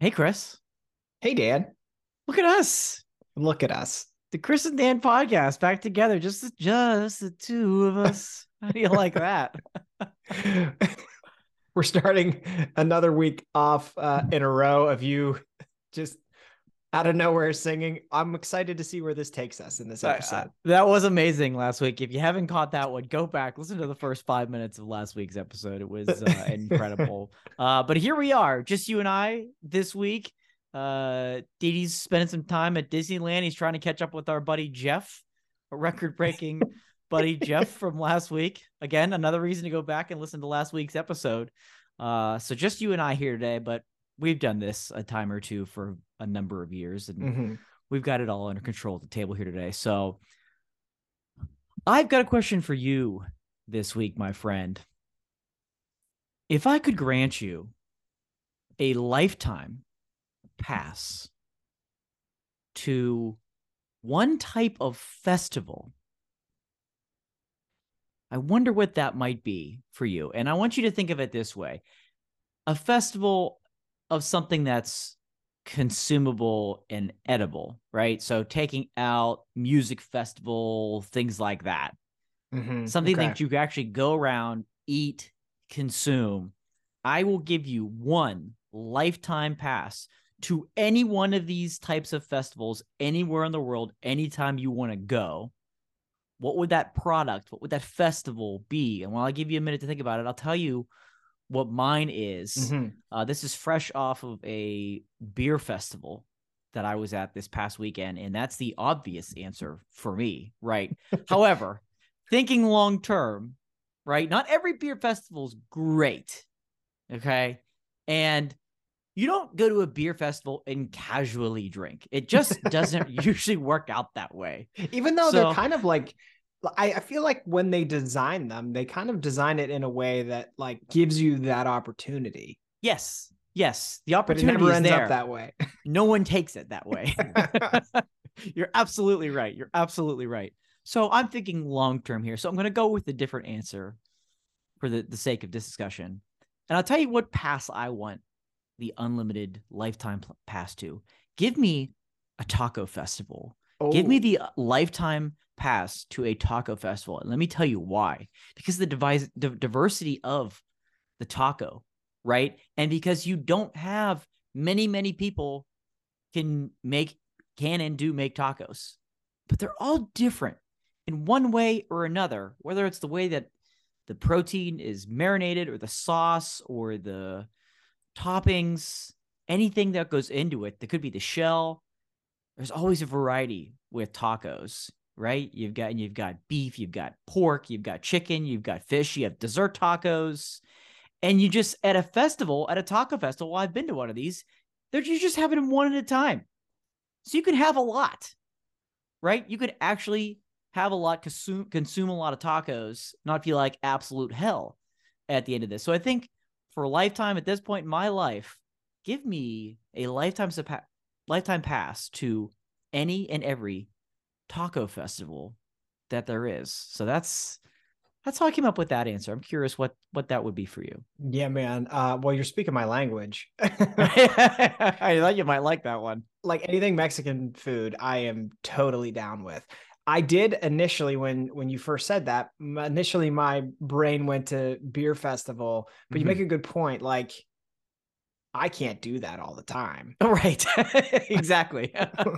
Hey, Chris. Hey, Dan. Look at us. Look at us. The Chris and Dan podcast back together. Just the, just the two of us. How do you like that? We're starting another week off uh, in a row of you just out of nowhere singing. I'm excited to see where this takes us in this episode. Uh, that was amazing last week. If you haven't caught that one, go back, listen to the first five minutes of last week's episode. It was uh, incredible. Uh, but here we are, just you and I this week. Uh, Didi's spending some time at Disneyland. He's trying to catch up with our buddy Jeff, a record breaking buddy Jeff from last week. Again, another reason to go back and listen to last week's episode. Uh, so just you and I here today, but we've done this a time or two for a number of years and mm-hmm. we've got it all under control at the table here today. So I've got a question for you this week, my friend. If I could grant you a lifetime pass to one type of festival, I wonder what that might be for you. And I want you to think of it this way a festival of something that's consumable and edible, right? So taking out music festival, things like that. Mm-hmm. Something okay. that you can actually go around, eat, consume. I will give you one lifetime pass to any one of these types of festivals anywhere in the world, anytime you want to go. What would that product, what would that festival be? And while I give you a minute to think about it, I'll tell you what mine is. Mm-hmm. Uh, this is fresh off of a beer festival that I was at this past weekend, and that's the obvious answer for me, right? However, thinking long term, right? Not every beer festival is great, okay? And you don't go to a beer festival and casually drink. It just doesn't usually work out that way. Even though so, they're kind of like I, I feel like when they design them, they kind of design it in a way that like gives you that opportunity. Yes. Yes. The opportunity never ends there. up that way. no one takes it that way. You're absolutely right. You're absolutely right. So I'm thinking long term here. So I'm going to go with a different answer for the, the sake of this discussion. And I'll tell you what pass I want the unlimited lifetime pass to. Give me a taco festival. Oh. Give me oh. the uh, lifetime pass to a taco festival. And let me tell you why. Because the device, the diversity of the taco, right? And because you don't have many, many people can make, can and do make tacos, but they're all different in one way or another, whether it's the way that the protein is marinated or the sauce or the toppings, anything that goes into it. That could be the shell. There's always a variety with tacos right? You've got you've got beef, you've got pork, you've got chicken, you've got fish, you have dessert tacos, and you just at a festival, at a taco festival. I've been to one of these. They're you just having them one at a time, so you can have a lot, right? You could actually have a lot consume consume a lot of tacos, not feel like absolute hell at the end of this. So I think for a lifetime at this point in my life, give me a lifetime lifetime pass to any and every taco festival that there is. So that's that's how I came up with that answer. I'm curious what what that would be for you. Yeah, man. Uh, well, you're speaking my language. I thought you might like that one. Like anything Mexican food, I am totally down with. I did initially when when you first said that. Initially, my brain went to beer festival, but mm-hmm. you make a good point. Like I can't do that all the time. Right. exactly.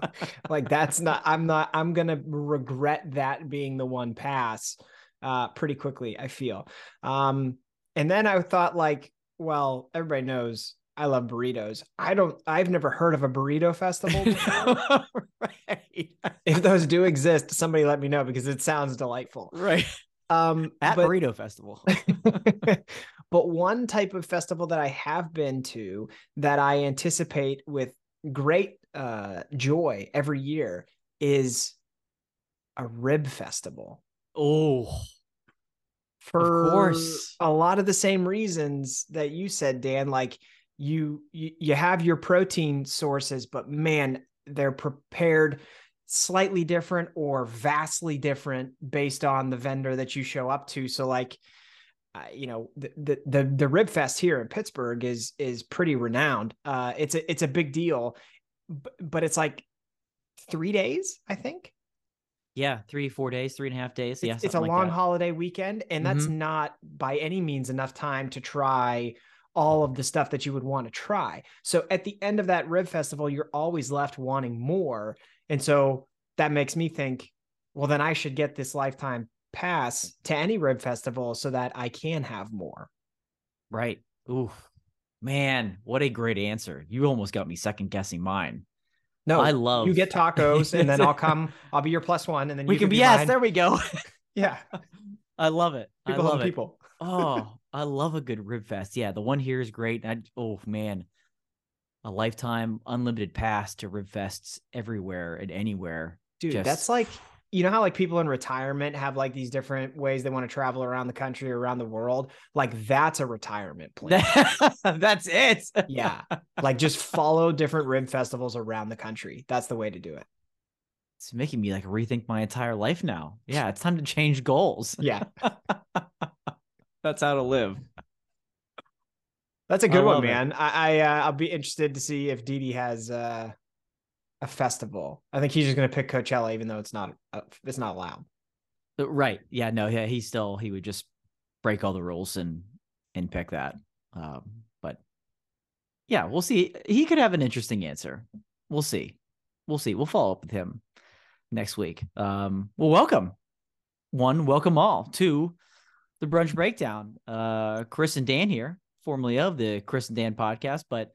like that's not I'm not I'm going to regret that being the one pass uh pretty quickly, I feel. Um and then I thought like, well, everybody knows I love burritos. I don't I've never heard of a burrito festival. right. If those do exist, somebody let me know because it sounds delightful. Right. Um, at but, Burrito Festival. But one type of festival that I have been to that I anticipate with great uh, joy every year is a rib festival. Oh, for of course, a lot of the same reasons that you said, Dan. Like you, you, you have your protein sources, but man, they're prepared slightly different or vastly different based on the vendor that you show up to. So like uh, you know the, the the the rib fest here in Pittsburgh is is pretty renowned. Uh, it's a it's a big deal, but, but it's like three days, I think. Yeah, three, four days, three and a half days. Yeah, it's, it's a like long that. holiday weekend, and that's Mhm. not by any means enough time to try all of the stuff that you would want to try. So at the end of that rib festival, you're always left wanting more, and so that makes me think, well, then I should get this lifetime pass to any rib festival so that I can have more. Right. Ooh, man, what a great answer. You almost got me second guessing mine. No, I love- you get tacos, and then I'll come. I'll be your plus one, and then we you can be, yes, mine. there we go. Yeah, I love it. people I love people. oh, I love a good rib fest. Yeah, the one here is great. I, oh man, a lifetime unlimited pass to rib fests everywhere and anywhere. Dude, Just- that's like you know how like people in retirement have like these different ways they want to travel around the country or around the world. Like that's a retirement plan. that's it. yeah, like just follow different rim festivals around the country. That's the way to do it. It's making me like rethink my entire life now. Yeah, it's time to change goals. Yeah, That's how to live. that's a good one, it. man. I, I uh, I'll be interested to see if Didi has uh, a festival. I think he's just gonna pick Coachella, even though it's not uh, it's not allowed. Uh, Right. Yeah. No. Yeah. He still he would just break all the rules and and pick that. Um, but yeah, we'll see. He could have an interesting answer. We'll see. We'll see. We'll follow up with him next week. Um, well, welcome one, welcome all to the brunch breakdown. Uh, Chris and Dan here, formerly of the Chris and Dan podcast, but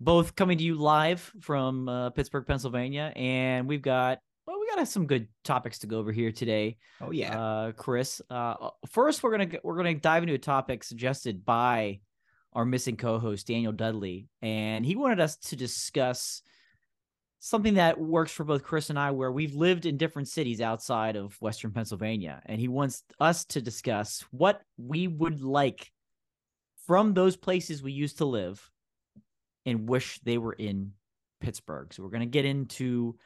both coming to you live from uh, Pittsburgh, Pennsylvania, and we've got well, we got some good topics to go over here today Oh yeah, uh, Chris. Uh, first, we're gonna we're gonna dive into a topic suggested by our missing co-host Daniel Dudley, and he wanted us to discuss something that works for both Chris and I, where we've lived in different cities outside of Western Pennsylvania, and he wants us to discuss what we would like from those places we used to live and wish they were in Pittsburgh. So we're gonna get into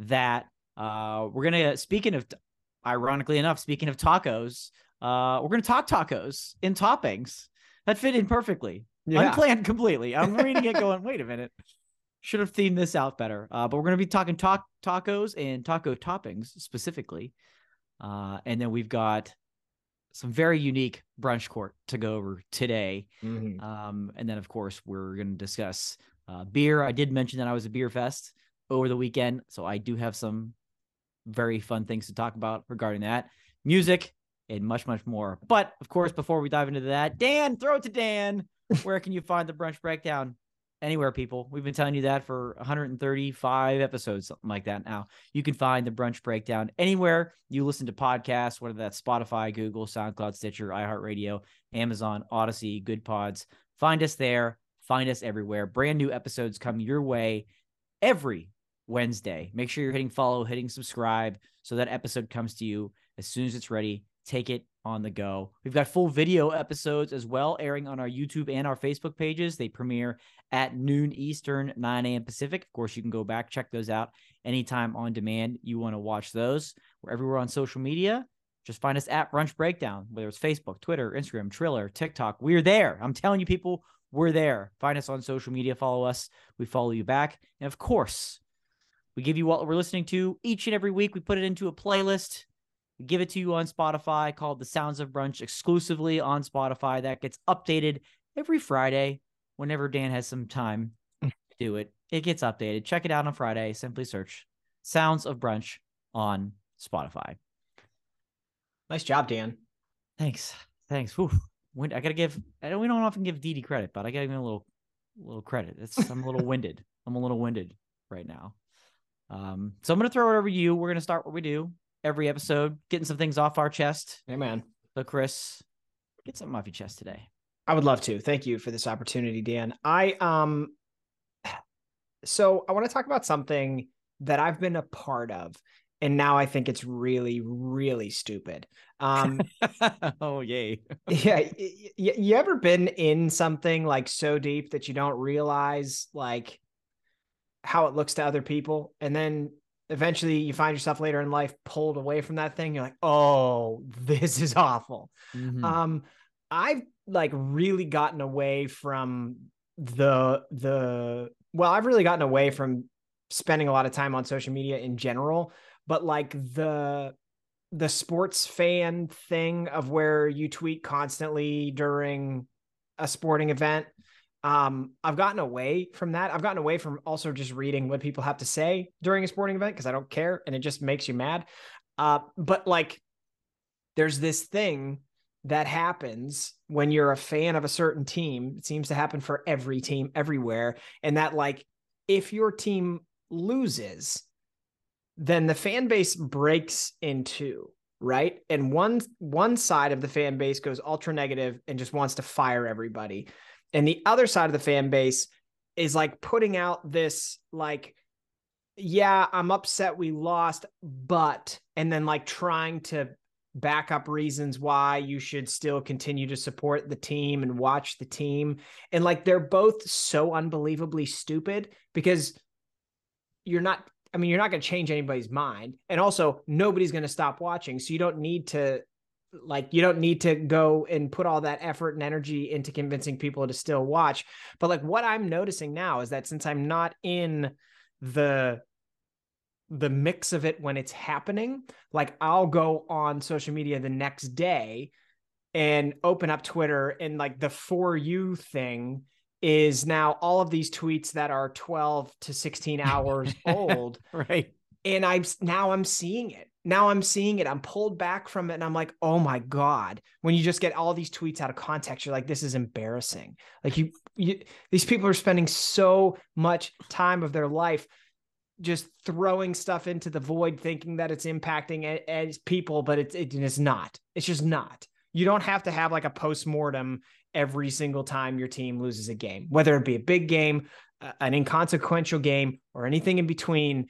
that. Uh, we're gonna speaking of ironically enough, speaking of tacos, uh, we're going to talk tacos in toppings. That fit in perfectly. yeah. Unplanned completely. I'm reading it going, wait a minute. Should have themed this out better. Uh, but we're going to be talking ta- tacos and taco toppings specifically. Uh, and then we've got some very unique brunch court to go over today. Mhm. Um, and then, of course, we're going to discuss uh, beer. I did mention that I was a beer fest over the weekend, so I do have some very fun things to talk about regarding that, music, and much, much more. But of course, before we dive into that, Dan, throw it to Dan. Where can you find the brunch breakdown? Anywhere, people. We've been telling you that for 135 episodes, something like that. Now you can find the brunch breakdown anywhere you listen to podcasts, whether that's Spotify, Google, SoundCloud, Stitcher, iHeartRadio, Amazon, Odyssey, Good Pods. Find us there. Find us everywhere. Brand new episodes come your way every Wednesday. Make sure you're hitting follow, hitting subscribe so that episode comes to you as soon as it's ready. Take it on the go. We've got full video episodes as well airing on our YouTube and our Facebook pages. They premiere at noon Eastern, 9 a.m. Pacific. Of course, you can go back, check those out anytime on demand you want to watch those. We're everywhere on social media. Just find us at Brunch Breakdown, whether it's Facebook, Twitter, Instagram, Triller, TikTok. We're there. I'm telling you, people, we're there. Find us on social media, follow us. We follow you back. And of course, we give you what we're listening to each and every week. We put it into a playlist. Give it to you on Spotify called The Sounds of Brunch exclusively on Spotify. That gets updated every Friday whenever Dan has some time to do it. It gets updated. Check it out on Friday. Simply search Sounds of Brunch on Spotify. Nice job, Dan. Thanks. Thanks. Whew. Wind- I gotta give. I don't. We don't often give Dee Dee credit, but I gotta give him a little, little credit. It's. I'm a little winded. I'm a little winded right now. Um. So I'm gonna throw it over to you. We're gonna start what we do every episode, getting some things off our chest. Hey, man. So Chris, get something off your chest today. I would love to. Thank you for this opportunity, Dan. I um so I want to talk about something that I've been a part of and now I think it's really really stupid. Um oh yay! yeah, y- y- you ever been in something like so deep that you don't realize like how it looks to other people and then eventually you find yourself later in life pulled away from that thing you're like, "Oh, this is awful." Mhm. Um, I've like really gotten away from the the well, I've really gotten away from spending a lot of time on social media in general, but like the the sports fan thing of where you tweet constantly during a sporting event um i've gotten away from that. I've gotten away from also just reading what people have to say during a sporting event because i don't care and it just makes you mad. Uh but like there's this thing that happens when you're a fan of a certain team. It seems to happen for every team everywhere and that like if your team loses then the fan base breaks in two right? And one one side of the fan base goes ultra negative and just wants to fire everybody and the other side of the fan base is like putting out this like yeah i'm upset we lost but and then like trying to back up reasons why you should still continue to support the team and watch the team and like they're both so unbelievably stupid because you're not I mean, you're not going to change anybody's mind. And also, nobody's going to stop watching. So you don't need to, like, you don't need to go and put all that effort and energy into convincing people to still watch. But like, what I'm noticing now is that since I'm not in the, the mix of it when it's happening, like, I'll go on social media the next day and open up Twitter and like the for you thing is now all of these tweets that are 12 to 16 hours old. right. And I'm now I'm seeing it. Now I'm seeing it. I'm pulled back from it and I'm like, oh my God. When you just get all these tweets out of context, you're like, this is embarrassing. Like you, you these people are spending so much time of their life just throwing stuff into the void, thinking that it's impacting as people, but it's it is not. It's just not. You don't have to have like a post mortem every single time your team loses a game, whether it be a big game, an inconsequential game, or anything in between.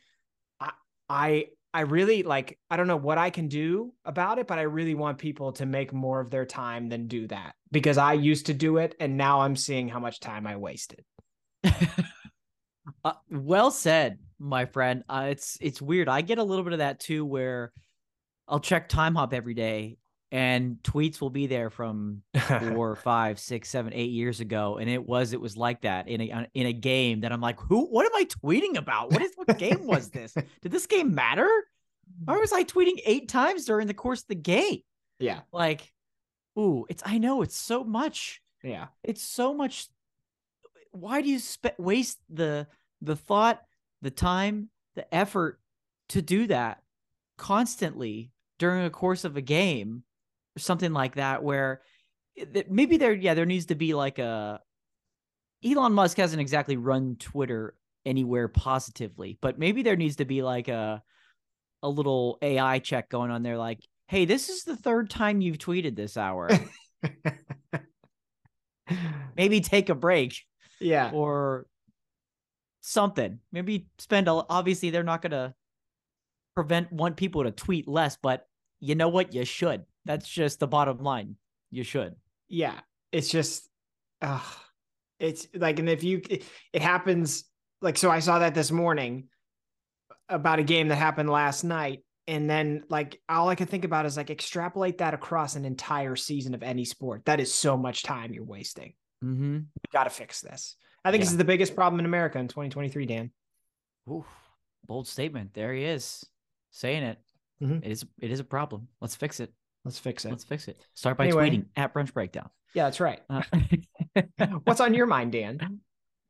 I, I, I really like, I don't know what I can do about it, but I really want people to make more of their time than do that because I used to do it and now I'm seeing how much time I wasted. uh, well said, my friend. Uh, it's it's weird. I get a little bit of that too, where I'll check Timehop every day and tweets will be there from four, five, six, seven, eight years ago, and it was it was like that in a in a game that I'm like, who? What am I tweeting about? What is what game was this? Did this game matter? Or was I tweeting eight times during the course of the game? Yeah, like, ooh, it's I know it's so much. Yeah, it's so much. Why do you spe- waste the the thought, the time, the effort to do that constantly during a course of a game? Or something like that where maybe there yeah there needs to be like a Elon Musk hasn't exactly run Twitter anywhere positively but maybe there needs to be like a a little AI check going on there like hey this is the third time you've tweeted this hour. Maybe take a break yeah. or something. Maybe spend a obviously they're not going to prevent want people to tweet less but you know what? You should that's just the bottom line. You should. Yeah. It's just, uh, it's like, and if you, it, it happens like, so I saw that this morning about a game that happened last night. And then, like, all I can think about is like extrapolate that across an entire season of any sport. That is so much time you're wasting. Mm-hmm. You got to fix this. I think yeah. this is the biggest problem in America in 2023, Dan. Oof, bold statement. There he is saying it. Mm-hmm. it is. It is a problem. Let's fix it. Let's fix it. Let's fix it. Start by anyway, tweeting at Brunch Breakdown. Yeah, that's right. Uh, What's on your mind, Dan?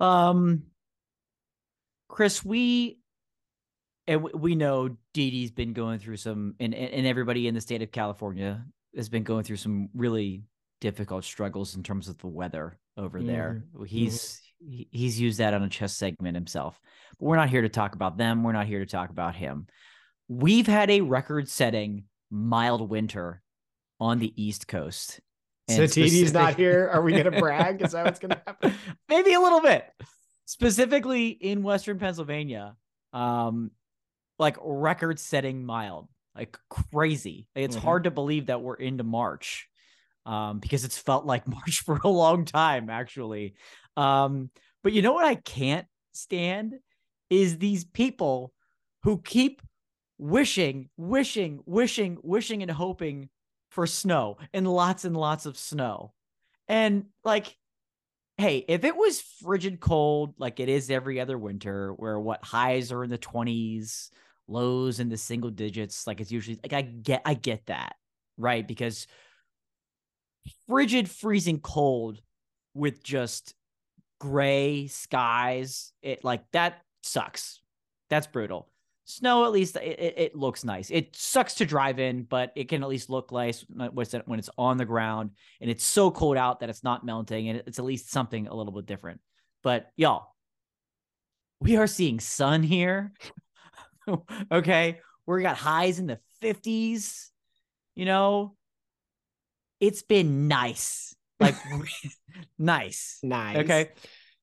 Um, Chris, we and we know Didi's been going through some, and and everybody in the state of California has been going through some really difficult struggles in terms of the weather over mm-hmm. there. He's mm-hmm. he's used that on a chess segment himself. But we're not here to talk about them. We're not here to talk about him. We've had a record-setting mild winter on the East Coast. And so TD's not here. Are we going to brag? Is that what's going to happen? Maybe a little bit. Specifically in Western Pennsylvania, um, like record-setting mild, like crazy. It's mm-hmm. hard to believe that we're into March, um, because it's felt like March for a long time, actually. Um, but you know what I can't stand is these people who keep wishing, wishing, wishing, wishing, and hoping for snow and lots and lots of snow. And like, hey, if it was frigid cold like it is every other winter, where what highs are in the 20s, lows in the single digits, like it's usually like I get I get that, right? Because frigid freezing cold with just gray skies, it like that sucks. That's brutal. Snow, at least it, it, looks nice. It sucks to drive in, but it can at least look nice when it's on the ground and it's so cold out that it's not melting and it's at least something a little bit different. But y'all, we are seeing sun here. okay. We got highs in the 50s. You know, it's been nice. Like nice. Nice. Okay.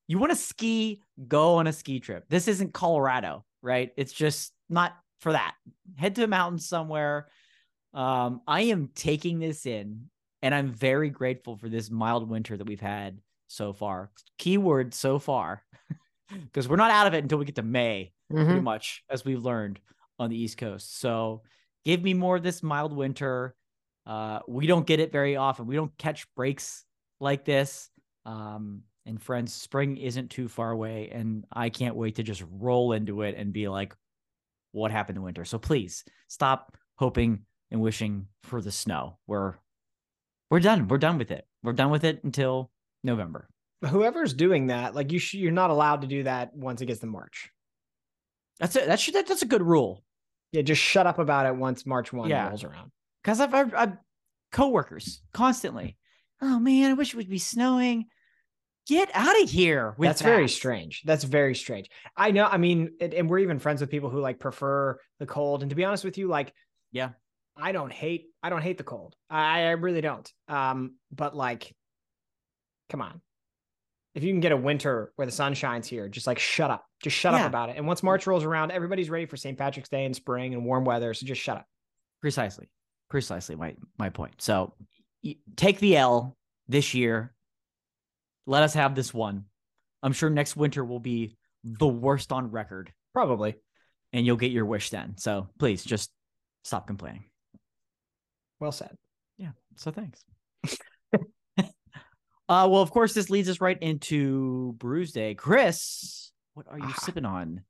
You want to ski, go on a ski trip. This isn't Colorado, right? It's just not for that. Head to a mountain somewhere. Um, I am taking this in and I'm very grateful for this mild winter that we've had so far. Keyword so far, because we're not out of it until we get to May, mm-hmm. pretty much, as we've learned on the East Coast. So give me more of this mild winter. Uh, we don't get it very often. We don't catch breaks like this. Um, and friends, spring isn't too far away, and I can't wait to just roll into it and be like, what happened to winter? So please stop hoping and wishing for the snow. We're we're done. We're done with it. We're done with it until November. Whoever's doing that, like you, sh- you're not allowed to do that once it gets to March. That's a that's that's a good rule. Yeah, just shut up about it once March one yeah. rolls around. Because I've, I've, I've coworkers constantly. Oh man, I wish it would be snowing. Get out of here. That's that. very strange. That's very strange. I know. I mean, it, and we're even friends with people who like prefer the cold. And to be honest with you, like, yeah, I don't hate. I don't hate the cold. I, I really don't. Um, but like, come on. If you can get a winter where the sun shines here, just like shut up. Just shut yeah. up about it. And once March rolls around, everybody's ready for St. Patrick's Day and spring and warm weather. So just shut up. Precisely. Precisely my my point. So take the L this year. Let us have this one. I'm sure next winter will be the worst on record. Probably. And you'll get your wish then. So please just stop complaining. Well said. Yeah. So thanks. uh, well, of course, this leads us right into Brews Day. Chris, what are you ah. sipping on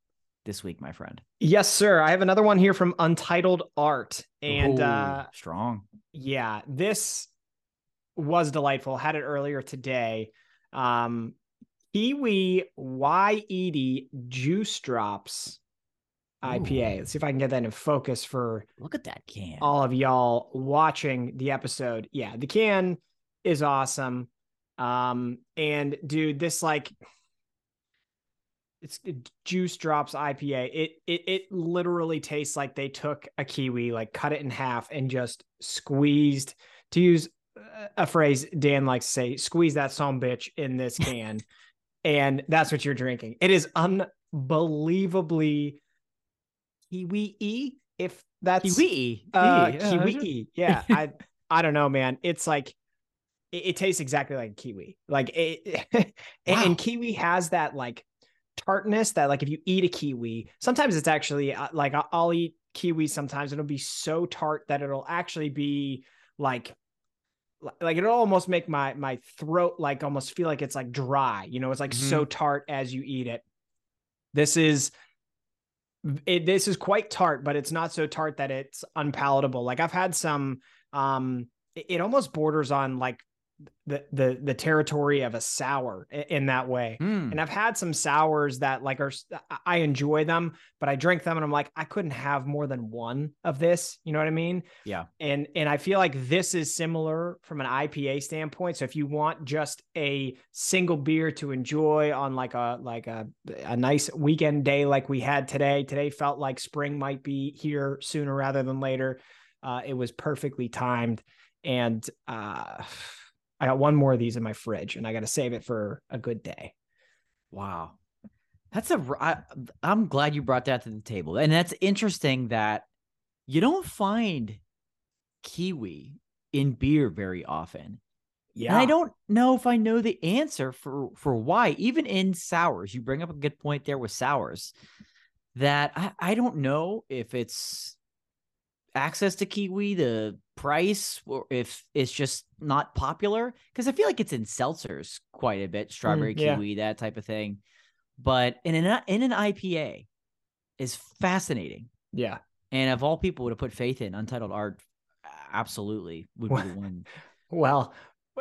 this week, my friend? Yes, sir. I have another one here from Untitled Art. And Ooh, uh strong. Yeah, this was delightful. Had it earlier today. Um Kiwi Y80 Juice Drops IPA. Let's see if I can get that in focus for look at that can. All of y'all watching the episode. Yeah, the can is awesome. Um, and dude, this like it's juice drops IPA. It it it literally tastes like they took a kiwi, like cut it in half, and just squeezed. To use a phrase Dan likes to say, squeeze that some bitch in this can, and that's what you're drinking. It is unbelievably kiwi if that's kiwi uh, kiwi yeah i i don't know man. It's like it, it tastes exactly like kiwi. Like it wow. and, kiwi has that like tartness that like if you eat a kiwi sometimes it's actually uh, like I'll eat kiwi sometimes. It'll be so tart that it'll actually be like like it'll almost make my my throat like almost feel like it's like dry you know it's like mm-hmm. so tart as you eat it this is it, this is quite tart, but it's not so tart that it's unpalatable. Like I've had some, um, it, it almost borders on like the the the territory of a sour in that way. Mm. And I've had some sours that like are I enjoy them, but I drink them and I'm like I couldn't have more than one of this, you know what I mean? Yeah. And and I feel like this is similar from an IPA standpoint. So if you want just a single beer to enjoy on like a like a a nice weekend day like we had today, today felt like spring might be here sooner rather than later. Uh, it was perfectly timed and uh I got one more of these in my fridge and I got to save it for a good day. Wow. That's a I, I'm glad you brought that to the table. And that's interesting that you don't find kiwi in beer very often. Yeah. And I don't know if I know the answer for for why even in sours. You bring up a good point there with sours that I, I don't know if it's access to kiwi, the price or if it's just not popular because I feel like it's in seltzers quite a bit, mm, strawberry yeah. kiwi, that type of thing. But in an in an IPA is fascinating. Yeah. And of all people would have put faith in Untitled Art, absolutely would be the one. Well,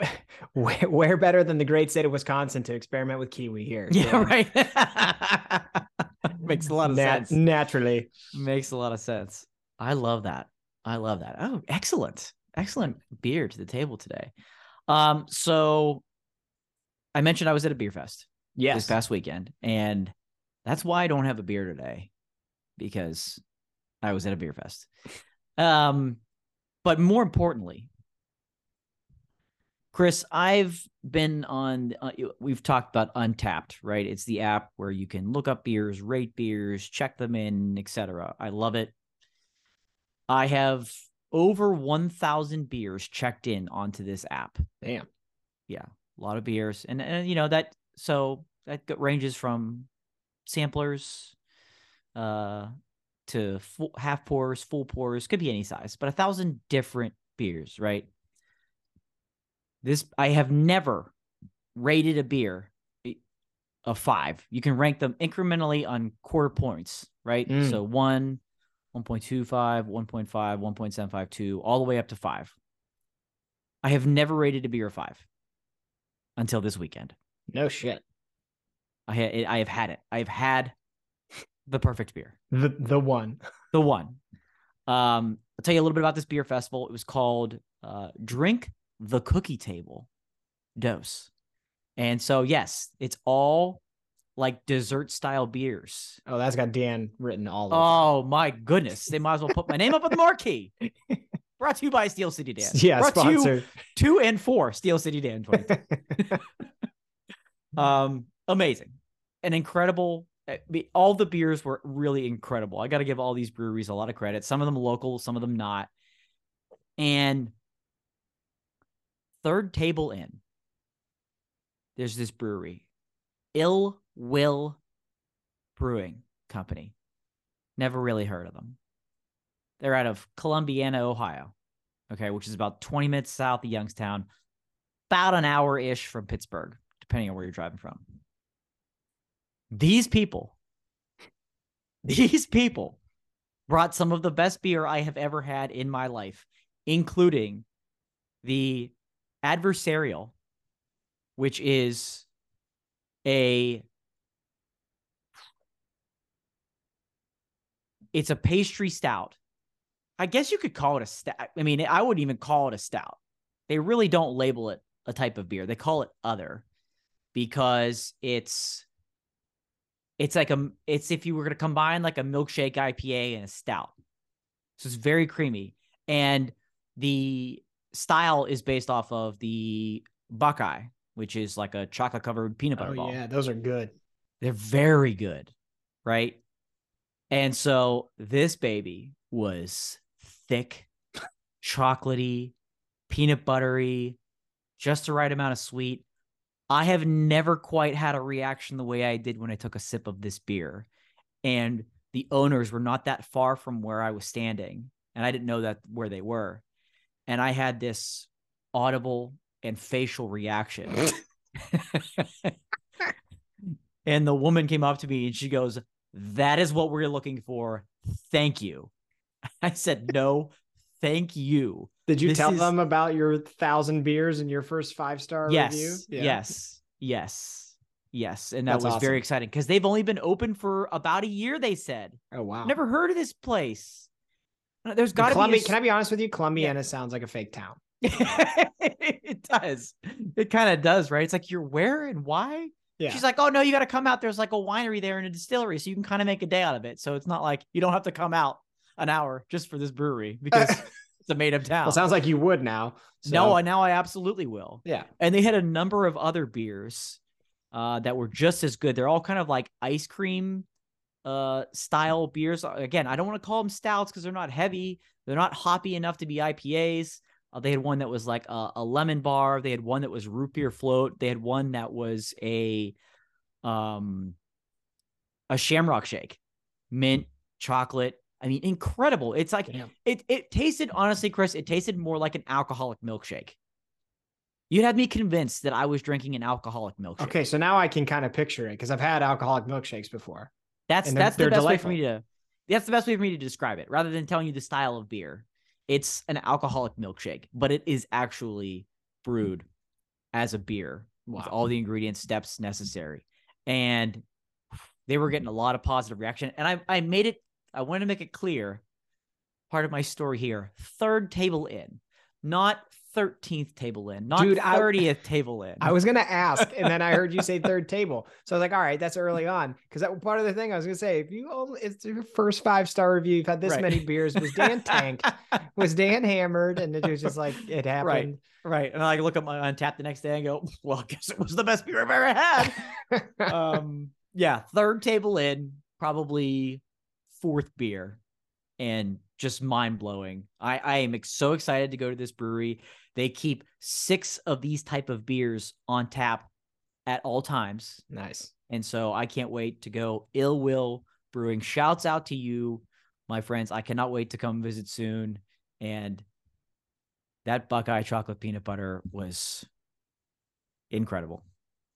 where, where better than the great state of Wisconsin to experiment with kiwi here? Yeah, So, right. Makes a lot of nat- sense. Naturally. Makes a lot of sense. I love that. I love that. Oh, excellent. Excellent beer to the table today. Um, so I mentioned I was at a beer fest this past weekend, and that's why I don't have a beer today because I was at a beer fest. Um, but more importantly, Chris, I've been on. Uh, we've talked about Untappd, right? It's the app where you can look up beers, rate beers, check them in, etc. I love it. I have over 1,000 beers checked in onto this app Damn. Yeah. A lot of beers and and you know that so that ranges from samplers uh to full, half pours full pours could be any size but a thousand different beers right this i have never rated a beer a- a five you can rank them incrementally on quarter points right Mm. so one 1.25 1.5 1.752 all the way up to five i have never rated a beer a five until this weekend. No shit. I ha- I have had it. I have had the perfect beer, The the one. the one. Um, I'll tell you a little bit about this beer festival. It was called uh, Drink the Cookie Table Dose, and so yes, it's all like dessert style beers. Oh, that's got Dan written all over. Oh my goodness, they might as well put my name up on the marquee. Brought to you by Steel City Dan. yeah, Brought to you sponsor. two and four Steel City Dan. Um, amazing, an incredible. All the beers were really incredible. I got to give all these breweries a lot of credit. Some of them local, some of them not. And third table in, there's this brewery, Ill Will Brewing Company. Never really heard of them. They're out of Columbiana, Ohio. Okay, which is about 20 minutes south of Youngstown, about an hour ish from Pittsburgh, depending on where you're driving from. These people, these people brought some of the best beer I have ever had in my life, including the adversarial, which is a it's a pastry stout. I guess you could call it a stout. I mean, I wouldn't even call it a stout. They really don't label it a type of beer. They call it other because it's it's like a it's if you were going to combine like a milkshake IPA and a stout. So it's very creamy and the style is based off of the Buckeye, which is like a chocolate covered peanut butter Oh ball. yeah, those are good. They're very good, right? And so this baby was thick, chocolatey, peanut buttery, just the right amount of sweet. I have never quite had a reaction the way I did when I took a sip of this beer. And the owners were not that far from where I was standing, and I didn't know that where they were. And I had this audible and facial reaction. and the woman came up to me and she goes, That is what we're looking for. Thank you. I said, No, thank you. Did you This tell is- them about your thousand beers and your first five star yes, review? Yeah. yes, yes, yes. And that That's was awesome. very exciting because they've only been open for about a year, they said. Oh wow. Never heard of this place. There's got to be. A can I be honest with you? Columbiana sounds like a fake town. it does. It kind of does, right? It's like you're where and why? Yeah. She's like, oh no, you got to come out. There's like a winery there and a distillery, so you can kind of make a day out of it. So it's not like you don't have to come out an hour just for this brewery because it's a made up town. well, sounds like you would now. no, so- I now I absolutely will. yeah. And they had a number of other beers uh, that were just as good. They're all kind of like ice cream uh, style beers. Again, I don't want to call them stouts because they're not heavy. They're not hoppy enough to be IPAs. Uh, they had one that was like a, a lemon bar. They had one that was root beer float. They had one that was a um a shamrock shake, mint, chocolate, I mean, incredible. It's like Damn. it it tasted honestly, Chris, it tasted more like an alcoholic milkshake. You had me convinced that I was drinking an alcoholic milkshake. Okay, so now I can kind of picture it because I've had alcoholic milkshakes before. That's that's the best way for me to that's the best way for me to describe it rather than telling you the style of beer. It's an alcoholic milkshake, but it is actually brewed as a beer with all the ingredients steps necessary. And they were getting a lot of positive reaction and I I made it I wanted to make it clear part of my story here. Third table in, not 13th table in, not Dude, I- 30th table in. I was gonna ask, and then I heard you say third table, so I was like, "All right, that's early on." Because that part of the thing I was gonna say, if you only it's your first five star review, you've had this Right. many beers, was Dan tanked, was Dan hammered, and it was just like it happened. Right. And I look at my untap the next day and go, well, I guess it was the best beer I've ever had. um, yeah, third table in, probably fourth beer, and just mind blowing. I, I am so excited to go to this brewery. They keep six of these type of beers on tap at all times. nice. And so I can't wait to go. Ill Will Brewing. Shouts out to you, my friends. I cannot wait to come visit soon. And that Buckeye chocolate peanut butter was incredible.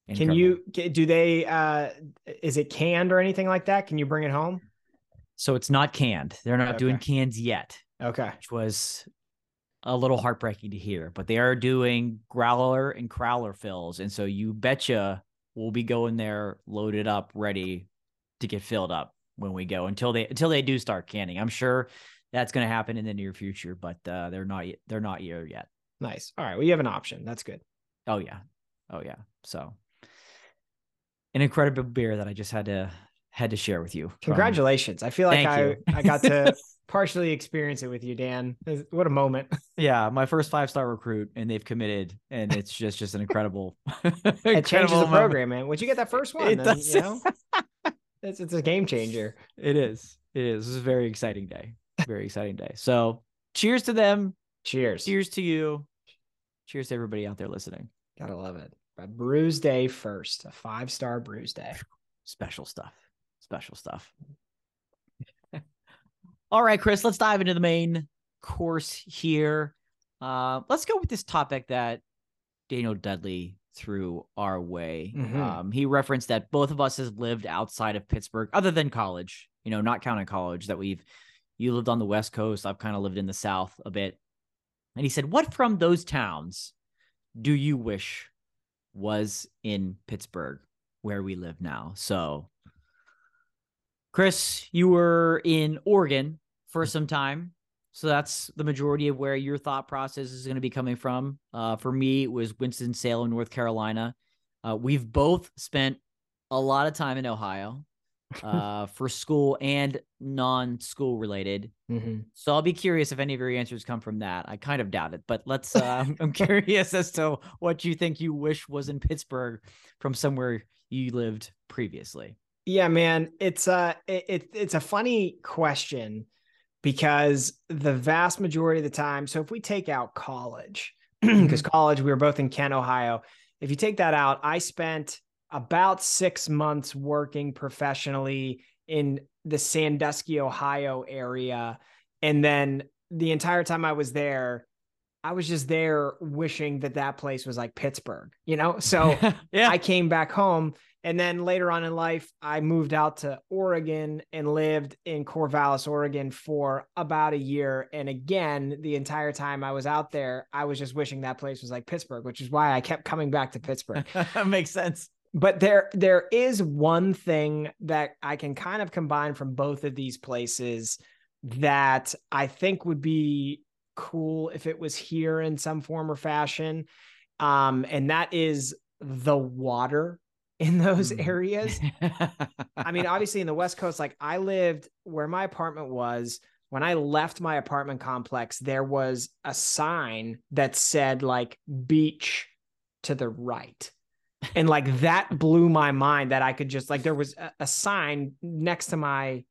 Can you do they? uh Is it canned or anything like that? Can you bring it home? So it's not canned. They're not doing cans yet, Okay. which was a little heartbreaking to hear. But they are doing growler and crowler fills, and so you betcha we'll be going there loaded up, ready to get filled up when we go until they until they do start canning. I'm sure that's going to happen in the near future, but uh, they're not yet. They're not here yet. Nice. All right. Well, you have an option. That's good. Oh yeah, oh yeah. So an incredible beer that I just had to had to share with you. from- Congratulations. I feel like Thank I. I got to partially experience it with you, Dan. What a moment. Yeah, my first five star recruit, and they've committed, and it's just just an incredible. It changes the program, man. Once you get that first one, It then, does. you know, it's it's a game changer. It is. It is. This is a very exciting day. Very exciting day. So, cheers to them. Cheers. Cheers to you. Cheers to everybody out there listening. Gotta love it. A Brews Day first, a five star Brews Day. Special stuff. Special stuff. All right, Chris, let's dive into the main course here. Uh, let's go with this topic that Daniel Dudley threw our way. Mhm. Um, he referenced that both of us has lived outside of Pittsburgh, other than college, you know, not counting college, that we've you lived on the West Coast. I've kind of lived in the South a bit. And he said, What from those towns do you wish was in Pittsburgh, where we live now? So Chris, you were in Oregon for some time. So that's the majority of where your thought process is going to be coming from. Uh, for me, it was Winston-Salem, North Carolina. Uh, we've both spent a lot of time in Ohio uh, for school and non-school related. Mhm. So I'll be curious if any of your answers come from that. I kind of doubt it, but let's. Uh, I'm curious as to what you think you wish was in Pittsburgh from somewhere you lived previously. Yeah, man. It's a it, it it's a funny question because the vast majority of the time, so if we take out college, because mm-hmm. college, we were both in Kent, Ohio. If you take that out, I spent about six months working professionally in the Sandusky, Ohio area. And then the entire time I was there, I was just there wishing that that place was like Pittsburgh, you know? So yeah, I came back home. And then later on in life, I moved out to Oregon and lived in Corvallis, Oregon for about a year. And again, the entire time I was out there, I was just wishing that place was like Pittsburgh, which is why I kept coming back to Pittsburgh. makes sense. but there there is one thing that I can kind of combine from both of these places that I think would be cool if it was here in some form or fashion. Um, and that is the water in those Mm. areas. I mean, obviously in the West Coast, like I lived where my apartment was. When I left my apartment complex, there was a sign that said like beach to the right. And like that blew my mind that I could just like there was a, a sign next to my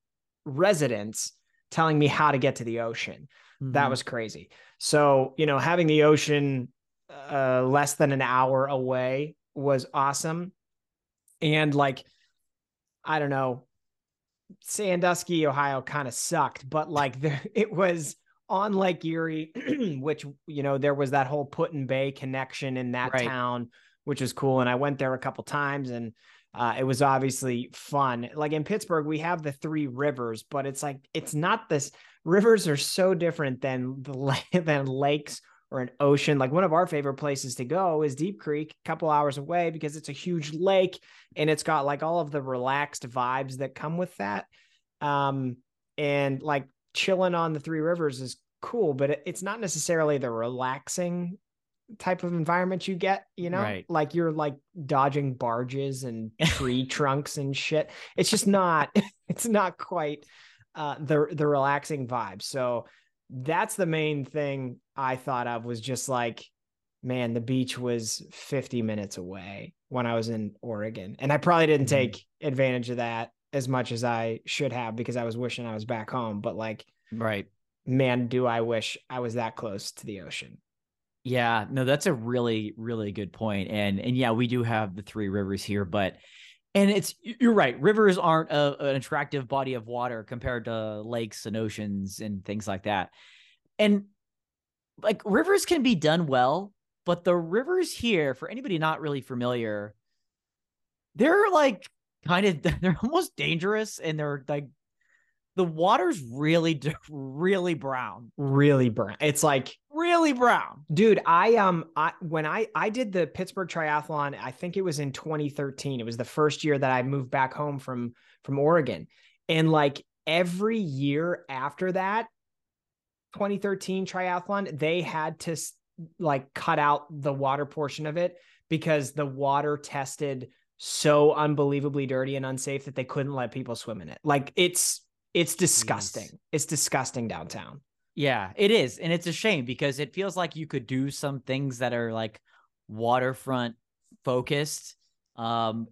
residence telling me how to get to the ocean. That Mhm. was crazy. So, you know, having the ocean uh, less than an hour away was awesome. And like, I don't know, Sandusky, Ohio kind of sucked, but like the, it was on Lake Erie, which, you know, there was that whole Put-in-Bay connection in that right. town, which was cool. And I went there a couple times and uh, it was obviously fun. Like in Pittsburgh, we have the three rivers, but it's like, it's not this rivers are so different than the than lakes or an ocean. Like one of our favorite places to go is Deep Creek, a couple hours away because it's a huge lake and it's got like all of the relaxed vibes that come with that. Um, and like chilling on the Three Rivers is cool, but it's not necessarily the relaxing type of environment you get, you know? Right. Like you're like dodging barges and tree trunks and shit. It's just not it's not quite uh the the relaxing vibe. So that's the main thing I thought of was just like, man, the beach was 50 minutes away when I was in Oregon. And I probably didn't mm-hmm. take advantage of that as much as I should have because I was wishing I was back home. But like, right. Man, do I wish I was that close to the ocean. Yeah, no, that's a really, really good point. And and yeah, we do have the three rivers here, but and it's you're right. Rivers aren't a, an attractive body of water compared to lakes and oceans and things like that. And like rivers can be done well, but the rivers here, for anybody not really familiar, they're like kind of they're almost dangerous and they're like the water's really really brown. Really brown. It's like really brown. Dude i um i when i i did the pittsburgh triathlon i think it was in 2013 it was the first year that i moved back home from from oregon. And like every year after that 2013 triathlon they had to like cut out the water portion of it because the water tested so unbelievably dirty and unsafe that they couldn't let people swim in it. Like it's it's disgusting. Jeez. It's disgusting downtown. Yeah, it is. And it's a shame because it feels like you could do some things that are like waterfront focused. Um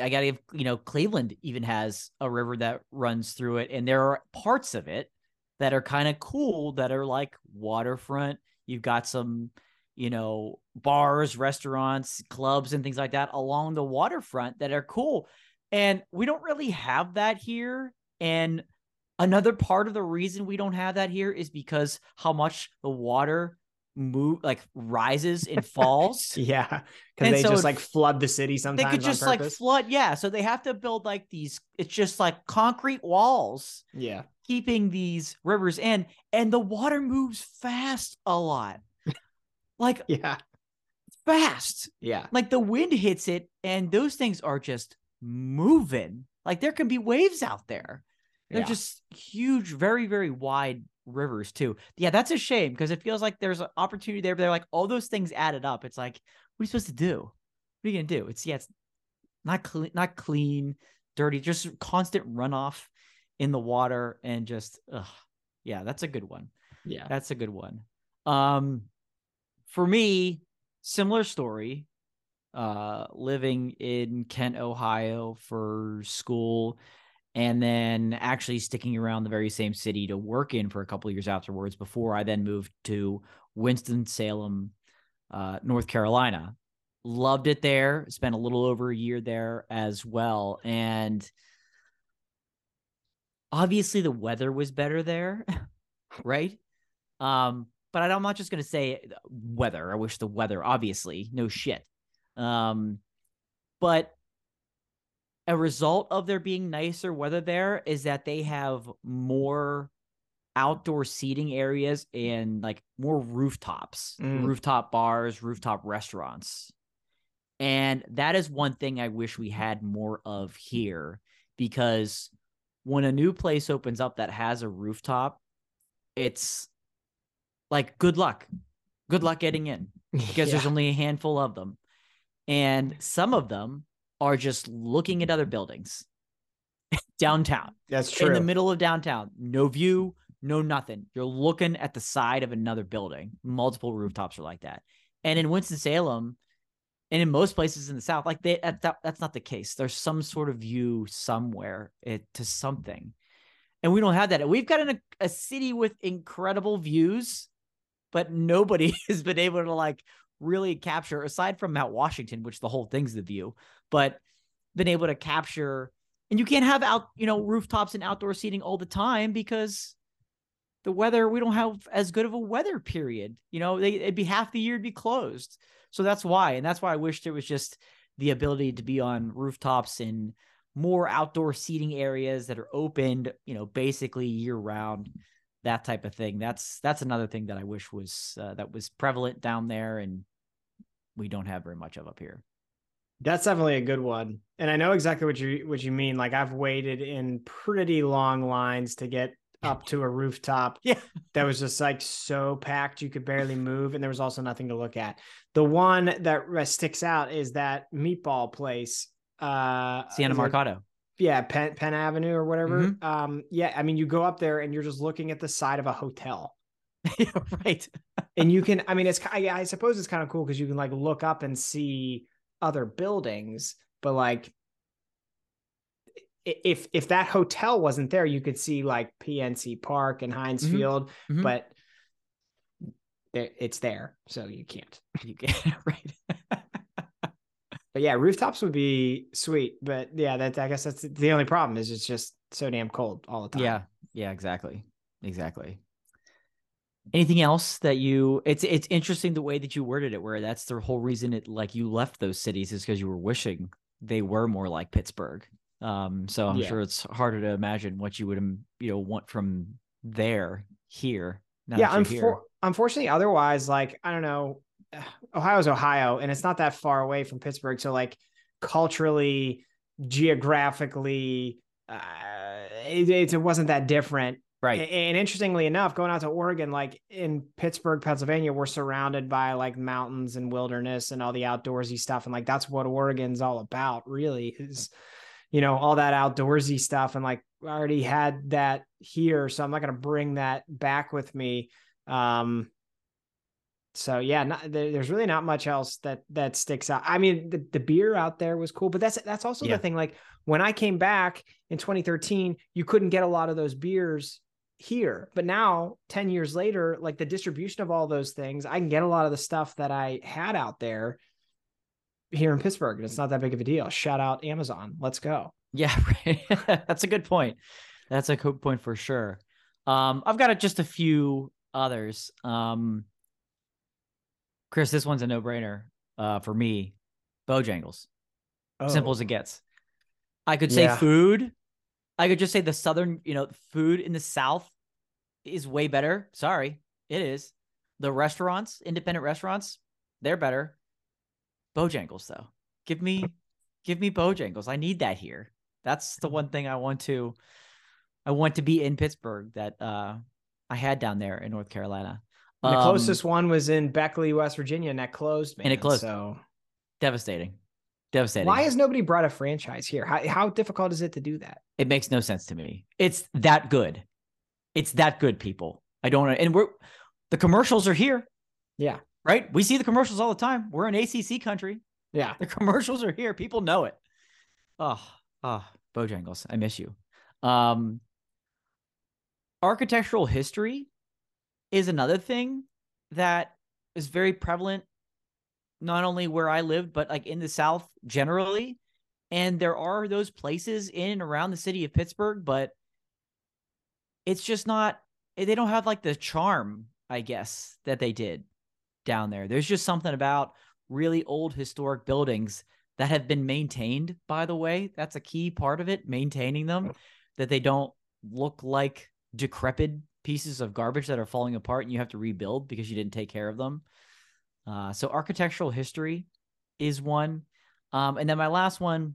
I got to give, you know, Cleveland even has a river that runs through it and there are parts of it that are kind of cool that are like waterfront. You've got some, you know, bars, restaurants, clubs, and things like that along the waterfront that are cool. And we don't really have that here. And another part of the reason we don't have that here is because how much the water move like rises and falls. yeah. Cause they so just like flood the city sometimes. They could just like flood. Yeah. So they have to build like these, it's just like concrete walls. Yeah. Keeping these rivers in. And the water moves fast a lot. Like, yeah. Fast. Yeah. Like the wind hits it and those things are just moving. Like there can be waves out there. They're yeah. just huge, very, very wide rivers too. Yeah, that's a shame because it feels like there's an opportunity there. But they're like all those things added up. It's like, what are you supposed to do? What are you gonna do? It's yeah, it's not clean, not clean, dirty, just constant runoff in the water and just ugh. yeah, that's a good one. Yeah, that's a good one. Um, for me, similar story. Uh, living in Kent, Ohio for school and then actually sticking around the very same city to work in for a couple years afterwards before I then moved to Winston-Salem, uh, North Carolina. Loved it there. Spent a little over a year there as well. And obviously the weather was better there, right? Um, but I'm not just going to say weather. I wish the weather, obviously, no shit. Um, but a result of there being nicer weather there is that they have more outdoor seating areas and like more rooftops, mm. rooftop bars, rooftop restaurants. And that is one thing I wish we had more of here because when a new place opens up that has a rooftop, it's like good luck. Good luck getting in because yeah. there's only a handful of them. And some of them are just looking at other buildings downtown. That's true. In the middle of downtown, no view, no nothing. You're looking at the side of another building. Multiple rooftops are like that. And in Winston Salem, and in most places in the South, like they that, that's not the case. There's some sort of view somewhere it, to something, and we don't have that. We've got an, a city with incredible views, but nobody has been able to like really capture aside from Mount Washington, which the whole thing's the view, but been able to capture And you can't have out, you know, rooftops and outdoor seating all the time because the weather, we don't have as good of a weather period. You know, they, it'd be half the year to be closed. So that's why. And that's why I wish there was just the ability to be on rooftops and more outdoor seating areas that are opened, you know, basically year round, that type of thing. That's that's another thing that I wish was uh, that was prevalent down there and we don't have very much of up here. That's definitely a good one. And I know exactly what you what you mean. Like I've waited in pretty long lines to get up to a rooftop yeah that was just like so packed you could barely move and there was also nothing to look at the one that sticks out is that meatball place uh Sienna Mercato. Yeah penn, penn avenue or whatever mm-hmm. um yeah i mean you go up there and you're just looking at the side of a hotel right and you can i mean it's I, I suppose it's kind of cool because you can like look up and see other buildings but like if if that hotel wasn't there, you could see like PNC Park and Heinz mm-hmm. Field, mm-hmm. but it's there, so you can't. You can't, right? But yeah, rooftops would be sweet, but yeah, that I guess that's the only problem is it's just so damn cold all the time. Yeah, yeah, exactly, exactly. Anything else that you? It's it's interesting the way that you worded it, where that's the whole reason it like you left those cities is because you were wishing they were more like Pittsburgh um, so I'm yeah. sure it's harder to imagine what you would, um, you know, want from there here. yeah. Unfor- unfortunately, otherwise, like, I don't know, Ohio's Ohio and it's not that far away from Pittsburgh. So like culturally, geographically, uh, it, it wasn't that different. Right. And interestingly enough, going out to Oregon, like in Pittsburgh, Pennsylvania, we're surrounded by like mountains and wilderness and all the outdoorsy stuff. And like that's what Oregon's all about, really, is you know, all that outdoorsy stuff. And like I already had that here. So I'm not going to bring that back with me. Um, so yeah, not, there's really not much else that that sticks out. I mean, the, the beer out there was cool, but that's that's also yeah. the thing. Like when I came back in 2013, you couldn't get a lot of those beers here, but now 10 years later, like the distribution of all those things, I can get a lot of the stuff that I had out there here in Pittsburgh, and it's not that big of a deal. Shout out Amazon. Let's go. Yeah, right. that's a good point. That's a good point for sure. Um, I've got just a few others. Um, Chris, this one's a no-brainer uh, for me. Bojangles. Oh. Simple as it gets. I could say yeah. food. I could just say the southern, you know, food in the South is way better. Sorry, it is. The restaurants, independent restaurants, they're better. Bojangles though. Give me give me Bojangles. I need that here. That's the one thing I want to I want to be in Pittsburgh that uh I had down there in North Carolina. Um, the closest one was in Beckley, West Virginia, and that closed. Man, and it closed. So devastating, devastating. Why has nobody brought a franchise here? How how difficult is it to do that? It makes no sense to me. It's that good. It's that good, people. I don't know. And we're the commercials are here. Yeah right? We see the commercials all the time. We're in ACC country. Yeah. The commercials are here. People know it. Oh, oh, Bojangles. I miss you. Um, architectural history is another thing that is very prevalent, not only where I lived, but like in the South generally. And there are those places in and around the city of Pittsburgh, but it's just not, they don't have like the charm, I guess, that they did down there. There's just something about really old historic buildings that have been maintained, by the way. That's a key part of it, maintaining them, oh. that they don't look like decrepit pieces of garbage that are falling apart and you have to rebuild because you didn't take care of them. Uh, so architectural history is one. Um, and then my last one,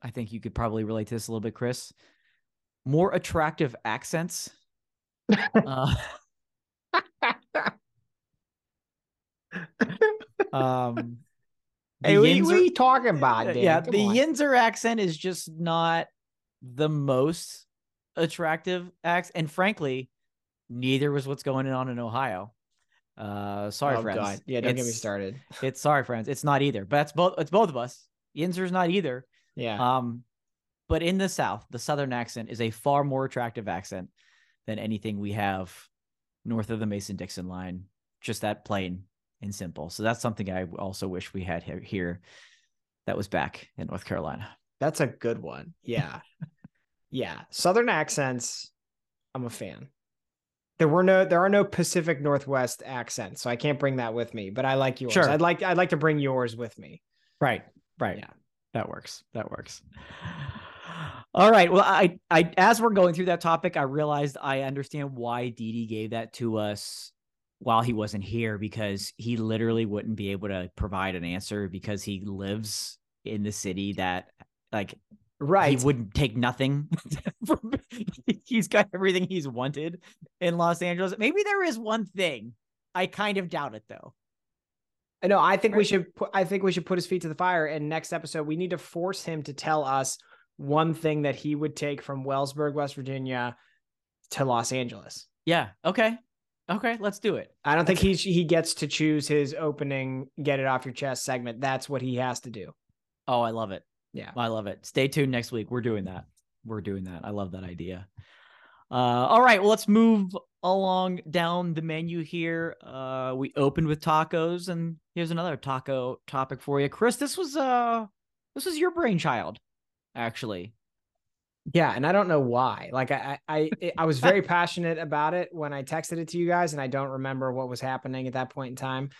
I think you could probably relate to this a little bit, Chris. More attractive accents. uh, um, hey, what, Yinzer, are you talking about? Dan? Yeah, Come the on. Yinzer accent is just not the most attractive accent, and frankly, neither was what's going on in Ohio. Uh, sorry, oh, friends. God. Yeah, don't it's, get me started. It's sorry, friends. It's not either, but it's both. It's both of us. Yinzer's not either. Yeah. Um, but in the South, the Southern accent is a far more attractive accent than anything we have north of the Mason Dixon line. Just that plain and simple. So that's something I also wish we had here. that was back in North Carolina. That's a good one. Yeah. yeah. Southern accents, I'm a fan. There were no there are no Pacific Northwest accents, so I can't bring that with me, but I like yours. Sure. I'd like I'd like to bring yours with me. Right. Right. Yeah. That works. That works. All right. Well, I, I, as we're going through that topic, I realized I understand why Didi gave that to us while he wasn't here because he literally wouldn't be able to provide an answer because he lives in the city that, like, Right. he wouldn't take nothing. he's got everything he's wanted in Los Angeles. Maybe there is one thing. I kind of doubt it though. No, I think we should put I think we should put his feet to the fire and next episode we need to force him to tell us one thing that he would take from Wellsburg, West Virginia to Los Angeles. Yeah. Okay. Okay. Let's do it. I don't think he he gets to choose his opening get it off your chest segment. That's what he has to do. Oh, I love it. Yeah. I love it. Stay tuned next week. We're doing that. We're doing that. I love that idea. Uh, all right. Well, let's move along down the menu here. Uh, we opened with tacos, and here's another taco topic for you, Chris. This was uh, this was your brainchild, actually. Yeah, and I don't know why. Like I I I, I was very passionate about it when I texted it to you guys and I don't remember what was happening at that point in time.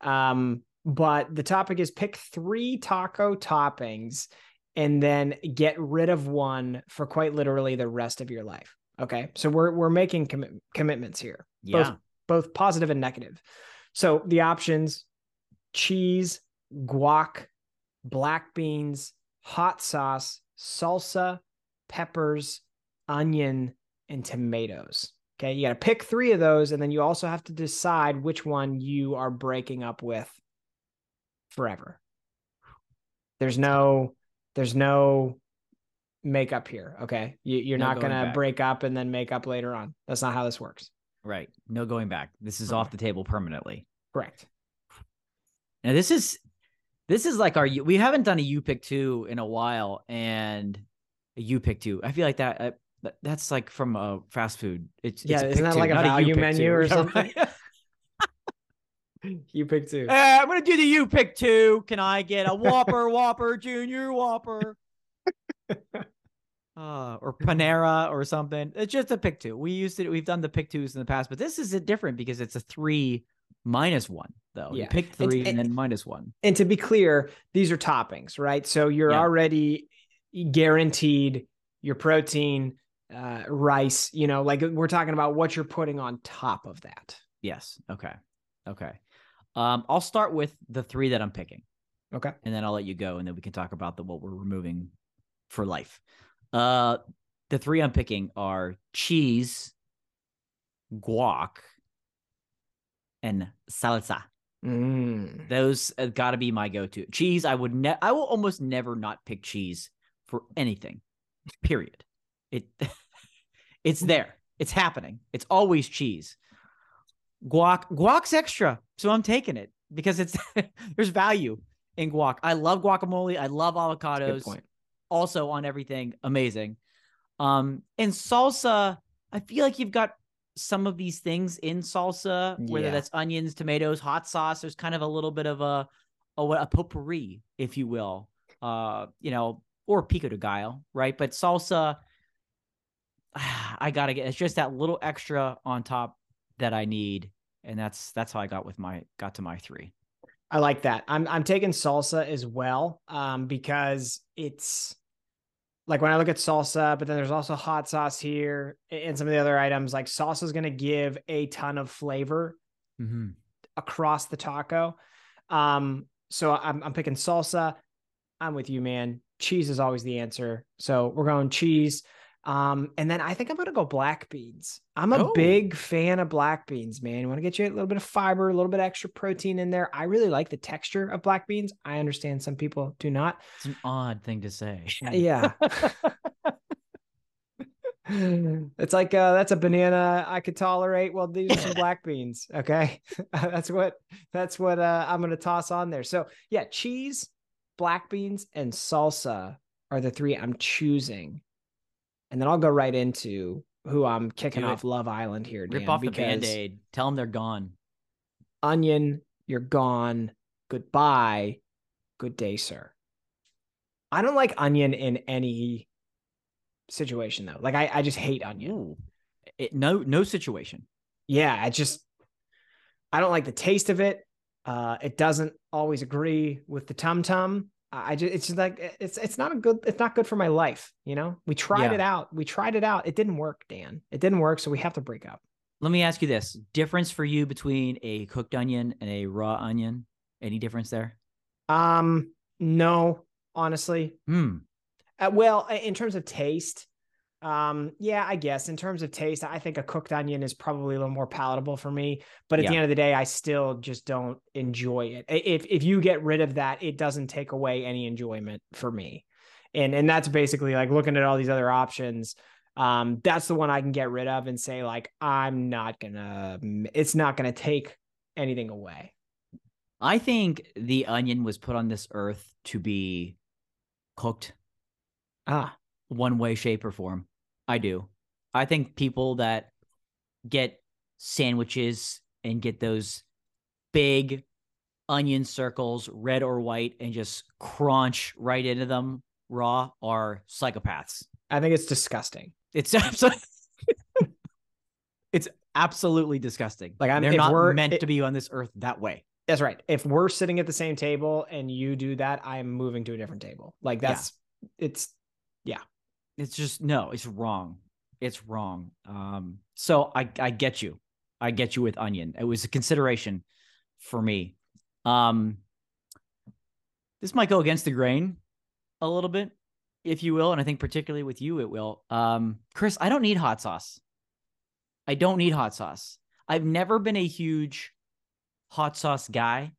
Um but the topic is pick 3 taco toppings and then get rid of one for quite literally the rest of your life. Okay? So we're we're making commi- commitments here. Yeah. both positive and negative. So the options cheese, guac, black beans, hot sauce, salsa, peppers, onion, and tomatoes. Okay. You got to pick three of those. And then you also have to decide which one you are breaking up with forever. There's no, there's no makeup here. Okay. You, you're No not going to break up and then make up later on. That's not how this works. Right. No going back. This is off the table permanently. Correct. Now this is this is like our we haven't done a U pick two in a while, and a U pick two. I feel like that uh, that's like from a fast food. It's Yeah, it's isn't that like a value menu two. or something? You pick two. Uh, I'm gonna do the you pick two. Can I get a Whopper, Whopper, Junior Whopper? Uh, or Panera or something. It's just a pick two. We used to we've done the pick twos in the past, but this is a different because it's a three minus one though. You pick three it- and then minus one. and to be clear, these are toppings, right? So you're Yeah. already guaranteed your protein, uh, rice, you know, like we're talking about what you're putting on top of that. Yes. Okay. Okay. Um, I'll start with the three that I'm picking. Okay. and then I'll let you go, and then we can talk about the what we're removing for life. Uh, the three I'm picking are cheese, guac, and salsa. Mm. Those got to be my go-to. Cheese, I would ne- I will almost never not pick cheese for anything. Period. It it's there. It's happening. It's always cheese. Guac, guac's extra, so I'm taking it because it's there's value in guac. I love guacamole. I love avocados. Also on everything, amazing. Um, and salsa, I feel like you've got some of these things in salsa, whether Yeah. that's onions, tomatoes, hot sauce. There's kind of a little bit of a a, a potpourri, if you will. Uh, you know, or pico de gallo, right? But salsa, I gotta get. It's just that little extra on top that I need, and that's that's how I got with my got to my three. I like that. I'm I'm taking salsa as well, um, because it's like when I look at salsa, but then there's also hot sauce here and some of the other items. Like salsa is going to give a ton of flavor Mm-hmm. across the taco. Um, so I'm I'm picking salsa. I'm with you, man. Cheese is always the answer. So we're going cheese. Um, and then I think I'm gonna go black beans. I'm a Oh. big fan of black beans, man. You want to get you a little bit of fiber, a little bit extra protein in there. I really like the texture of black beans. I understand some people do not. It's an odd thing to say. Yeah. it's like uh that's a banana I could tolerate. Well, these are some black beans. Okay. that's what that's what uh I'm gonna toss on there. So yeah, cheese, black beans, and salsa are the three I'm choosing. And then I'll go right into who I'm kicking off Love Island here. Rip off the band aid. Tell them they're gone. Onion, you're gone. Goodbye. Good day, sir. I don't like onion in any situation though. Like I, I just hate onion. Ooh. It, no, no situation. Yeah, I just I don't like the taste of it. Uh, it doesn't always agree with the tum tum. I just it's just like it's it's not a good it's not good for my life. You know, we tried Yeah. it out. We tried it out. It didn't work, Dan. It didn't work, so we have to break up. Let me ask you this: difference for you between a cooked onion and a raw onion? Any difference there? Um, no, honestly. Hmm. Uh, well, in terms of taste, um, yeah, I guess in terms of taste, I think a cooked onion is probably a little more palatable for me. But at the end of the day, I still just don't enjoy it. If if you get rid of that, it doesn't take away any enjoyment for me. And and that's basically like looking at all these other options. Um, that's the one I can get rid of and say like I'm not gonna. It's not gonna take anything away. I think the onion was put on this earth to be cooked Ah, one way, shape, or form. I do. I think people that get sandwiches and get those big onion circles, red or white, and just crunch right into them raw are psychopaths. I think it's disgusting. It's absolutely, it's absolutely disgusting. Like, I'm- they're not we're- meant it- to be on this earth that way. That's right. If we're sitting at the same table and you do that, I am moving to a different table. Like Yeah. that's it's It's just no, it's wrong. It's wrong. Um, so I I get you. I get you with onion. It was a consideration for me. Um, this might go against the grain a little bit, if you will, and I think particularly with you, it will. Um, Chris, I don't need hot sauce. I don't need hot sauce. I've never been a huge hot sauce guy.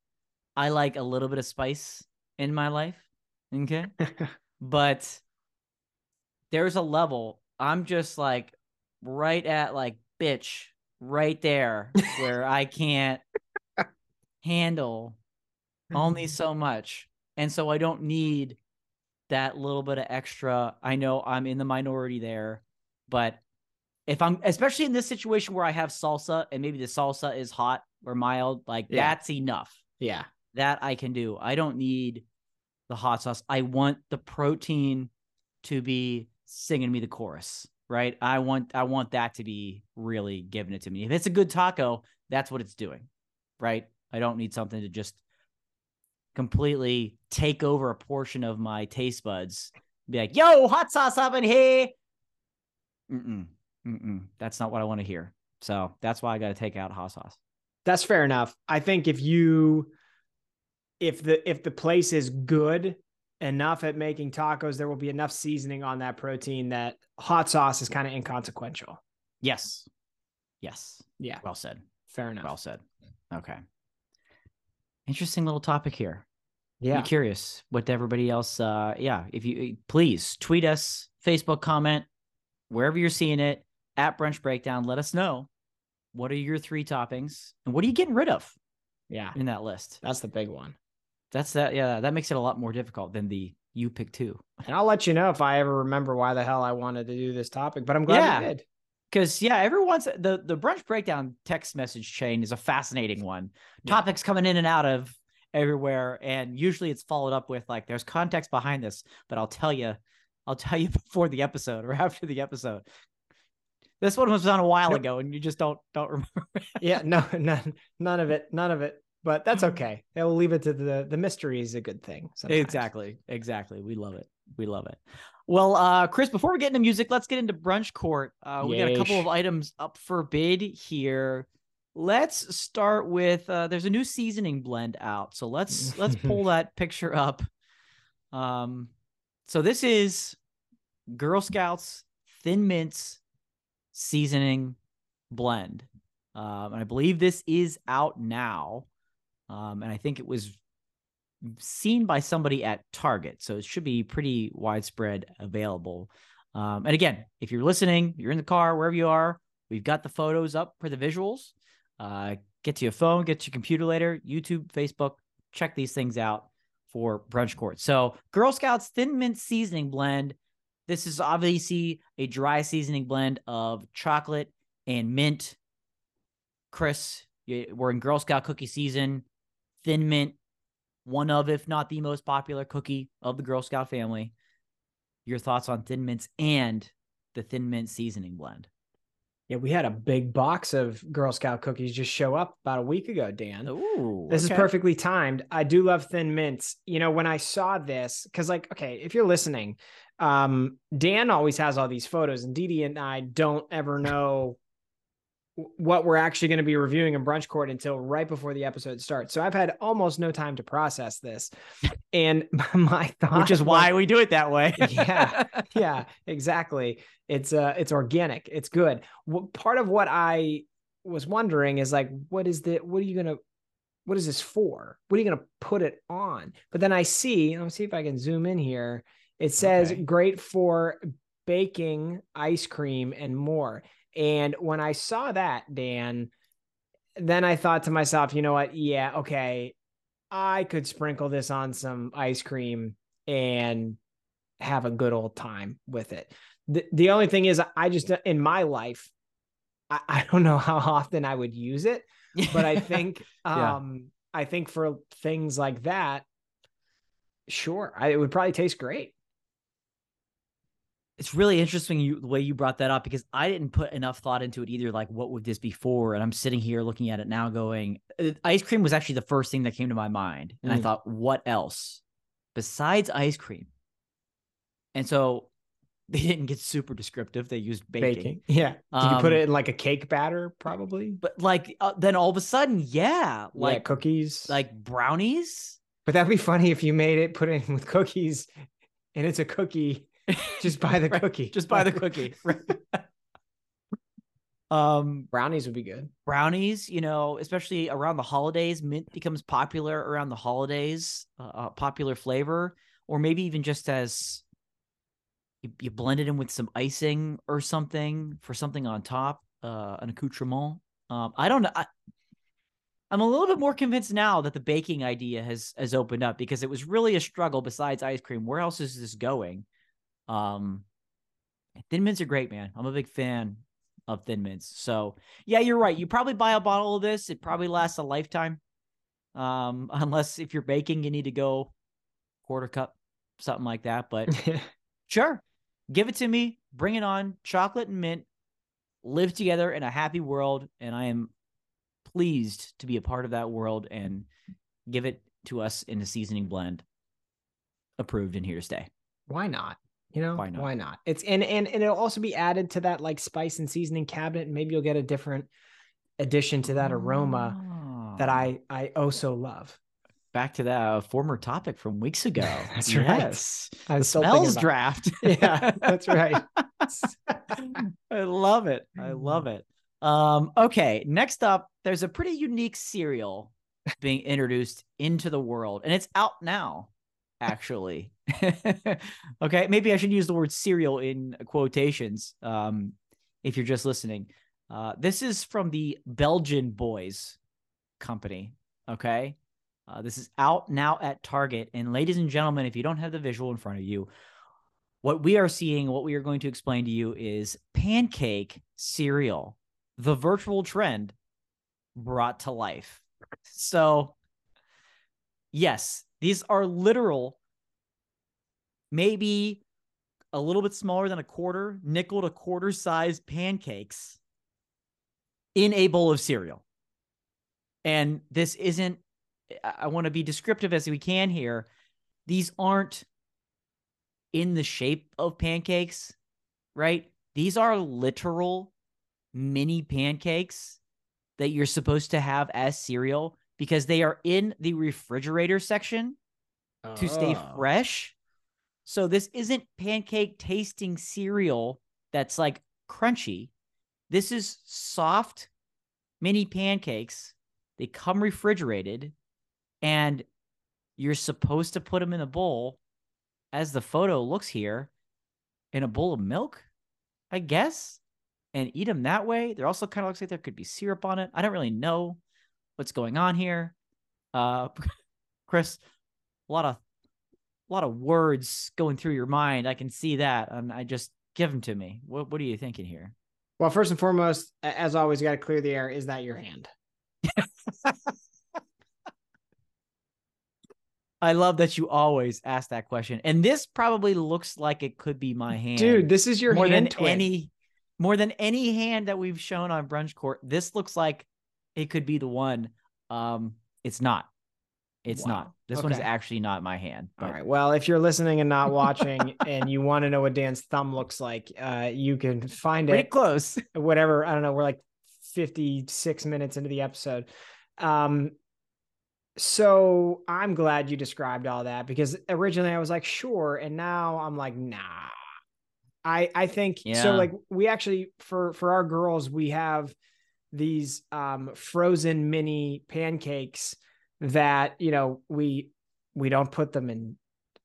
I like a little bit of spice in my life. Okay but there's a level I'm just like right at like bitch right there where I can't handle only so much. And so I don't need that little bit of extra. I know I'm in the minority there, but if I'm especially in this situation where I have salsa and maybe the salsa is hot or mild, like Yeah. that's enough yeah. that I can do. I don't need the hot sauce. I want the protein to be singing me the chorus, right? I want I want that to be really giving it to me. If it's a good taco, that's what it's doing, right? I don't need something to just completely take over a portion of my taste buds. Be like, "Yo, hot sauce up in here." Mm-mm, mm-mm. That's not what I want to hear. So that's why I got to take out hot sauce. That's fair enough. I think if you if the if the place is good enough at making tacos, there will be enough seasoning on that protein that hot sauce is kind of inconsequential. Yes, yes. Yeah, Well said. fair enough. Well said. Okay. Interesting little topic here. yeah. Be curious what everybody else. Uh, yeah. If you please tweet us, Facebook comment, wherever you're seeing it at Brunch Breakdown. Let us know what are your three toppings and what are you getting rid of Yeah. in that list. That's the big one. That's that. Yeah, that makes it a lot more difficult than the you pick two. And I'll let you know if I ever remember why the hell I wanted to do this topic, but I'm glad Yeah. we did. Because yeah, everyone's the the brunch breakdown text message chain is a fascinating one. Yeah. Topics coming in and out of everywhere, and usually it's followed up with like there's context behind this, but I'll tell you, I'll tell you before the episode or after the episode. This one was done a while Nope. ago, and you just don't don't remember. Yeah, no, none, none of it, none of it. But that's Mm-hmm. okay. We'll leave it to the the mystery is a good thing. sometimes. Exactly. Exactly. We love it. We love it. Well, uh, Chris, before we get into music, let's get into brunch court. Uh, we got a couple of items up for bid here. Let's start with uh, there's a new seasoning blend out. So let's let's pull that picture up. Um, so this is Girl Scouts Thin Mints seasoning blend. Um, and I believe this is out now. Um, and I think it was seen by somebody at Target. So it should be pretty widespread available. Um, and again, if you're listening, you're in the car, wherever you are, we've got the photos up for the visuals. Uh, get to your phone, get to your computer later, YouTube, Facebook, check these things out for brunch court. So Girl Scouts Thin Mint Seasoning Blend. This is obviously a dry seasoning blend of chocolate and mint. Chris, we're in Girl Scout cookie season. Thin mint one of, if not the most popular cookie of the Girl Scout family. Your thoughts on Thin Mints and the Thin Mint seasoning blend? Yeah, we had a big box of Girl Scout cookies just show up about a week ago, Dan. Ooh, This okay. is perfectly timed. I do love thin mints. You know, when I saw this, because like, okay, if you're listening, um, Dan always has all these photos, and Dee Dee and I don't ever know what we're actually going to be reviewing in brunch court until right before the episode starts. So I've had almost no time to process this. And my thought Which is was- why we do it that way. Yeah. yeah, exactly. It's uh it's organic. It's good. What part of what I was wondering is like, what is the what are you gonna what is this for? What are you gonna put it on? But then I see, let me see if I can zoom in here. It says Okay. great for baking, ice cream, and more. And when I saw that, Dan, then I thought to myself, you know what? Yeah, okay. I could sprinkle this on some ice cream and have a good old time with it. The, the only thing is, I just, in my life, I, I don't know how often I would use it, but I think, Yeah. um, I think for things like that, sure, I, it would probably taste great. It's really interesting you the way you brought that up because I didn't put enough thought into it either. Like, what would this be for? And I'm sitting here looking at it now, going, uh, ice cream was actually the first thing that came to my mind, and I Mm. thought, what else besides ice cream? And so they didn't get super descriptive. They used baking, Yeah. Did you put Um, it in like a cake batter? Probably. but like uh, then all of a sudden, yeah, Like like cookies. like brownies. but that'd be funny if you made it, put it in with cookies, and it's a cookie. Just buy the Right, cookie. Just buy the cookie. Right. um, Brownies would be good. brownies you know especially around the holidays mint becomes popular around the holidays uh, a popular flavor or maybe even just as you, you blend it in with some icing or something for something on top uh an accoutrement um i don't know I, i'm a little bit more convinced now that the baking idea has has opened up because it was really a struggle besides ice cream where else is this going um thin mints are great man i'm a big fan of thin mints. So yeah, you're right. You probably buy a bottle of this. It probably lasts a lifetime. Um, unless if you're baking, you need to go quarter cup, something like that. But sure, give it to me. Bring it on. Chocolate and mint live together in a happy world, and I am pleased to be a part of that world and give it to us in a seasoning blend. Approved and here to stay. Why not? You know, Why not? Why not? It's and and and it'll also be added to that like spice and seasoning cabinet, and maybe you'll get a different addition to that aroma that Ah. I I oh so love. back to that uh, former topic from weeks ago. That's right. Yes. I The smells draft. Yeah, that's right. I love it. I love it. Um, okay, next up, there's a pretty unique cereal being introduced into the world, and it's out now, actually. okay, maybe I should use the word cereal in quotations um, if you're just listening. Uh, this is from the Belgian Boys company. Okay. Uh, this is out now at Target. And ladies and gentlemen, if you don't have the visual in front of you, what we are seeing, what we are going to explain to you is pancake cereal, the virtual trend brought to life. So, yes, these are literal, maybe a little bit smaller than a quarter, nickel to quarter size pancakes in a bowl of cereal. And this isn't, I- want to be descriptive as we can here. These aren't in the shape of pancakes, right? These are literal mini pancakes that you're supposed to have as cereal because they are in the refrigerator section to stay Oh. fresh. So this isn't pancake tasting cereal that's like crunchy. This is soft mini pancakes. They come refrigerated and you're supposed to put them in a bowl as the photo looks here in a bowl of milk, I guess, and eat them that way. There also kind of looks like there could be syrup on it. I don't really know what's going on here. Uh Chris, a lot of a lot of words going through your mind. I can see that, and I just give them to me. What What are you thinking here? Well, first and foremost, as always, you got to clear the air. Is that your hand? I love that you always ask that question. And this probably looks like it could be my hand. Dude, this is your more hand than twin. any more than any hand that we've shown on brunch court. This looks like it could be the one. Um, it's not. It's Wow. not. This one is actually not my hand. All but- right. Well, if you're listening and not watching and you want to know what Dan's thumb looks like, uh, you can find it. Pretty it close. whatever. I don't know. We're like 56 minutes into the episode. Um, so I'm glad you described all that because originally I was like, sure. And now I'm like, nah. I I think so like we actually for for our girls, we have these um frozen mini pancakes that, you know, we we don't put them in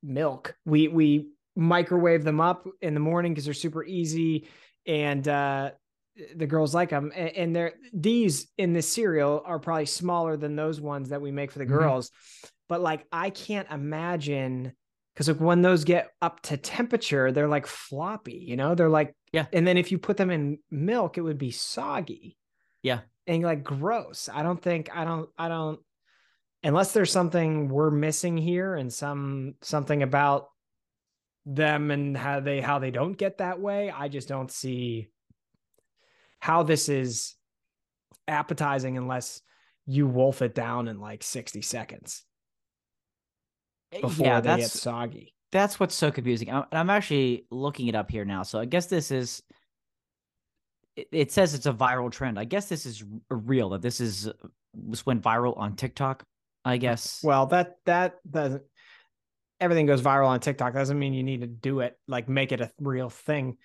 milk. We we microwave them up in the morning because they're super easy and uh the girls like them and, and they're these in this cereal are probably smaller than those ones that we make for the Mhm. girls but like i can't imagine because like when those get up to temperature they're like floppy you know they're like Yeah. and then if you put them in milk it would be soggy Yeah. and like gross i don't think i don't i don't unless there's something we're missing here and some something about them and how they how they don't get that way i just don't see how this is appetizing unless you wolf it down in like 60 seconds eh, before yeah, they get that's soggy that's what's so confusing. I'm, I'm actually looking it up here now. So I guess this is. It, it says it's a viral trend. I guess this is real. That this is was went viral on TikTok. I guess. well that that doesn't everything goes viral on tiktok doesn't mean you need to do it like make it a real thing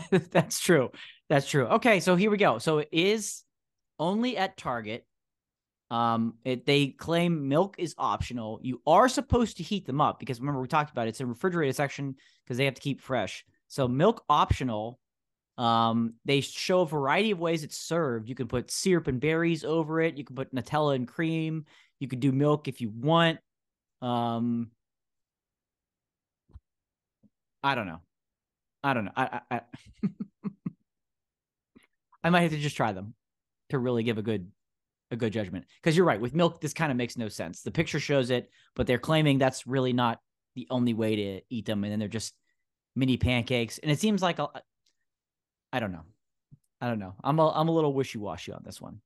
That's true. That's true. Okay, so here we go. So it is only at Target. Um, it they claim milk is optional. You are supposed to heat them up because remember we talked about it. It's a refrigerated section because they have to keep fresh. So milk optional. Um, they show a variety of ways it's served. You can put syrup and berries over it. You can put Nutella and cream. You could do milk if you want. Um, I don't know. I don't know. I I, I, I might have to just try them to really give a good a good judgment. Because you're right, with milk, this kind of makes no sense. The picture shows it, but they're claiming that's really not the only way to eat them, and then they're just mini pancakes. And it seems like a, I don't know. I don't know. I'm a I'm a little wishy washy on this one.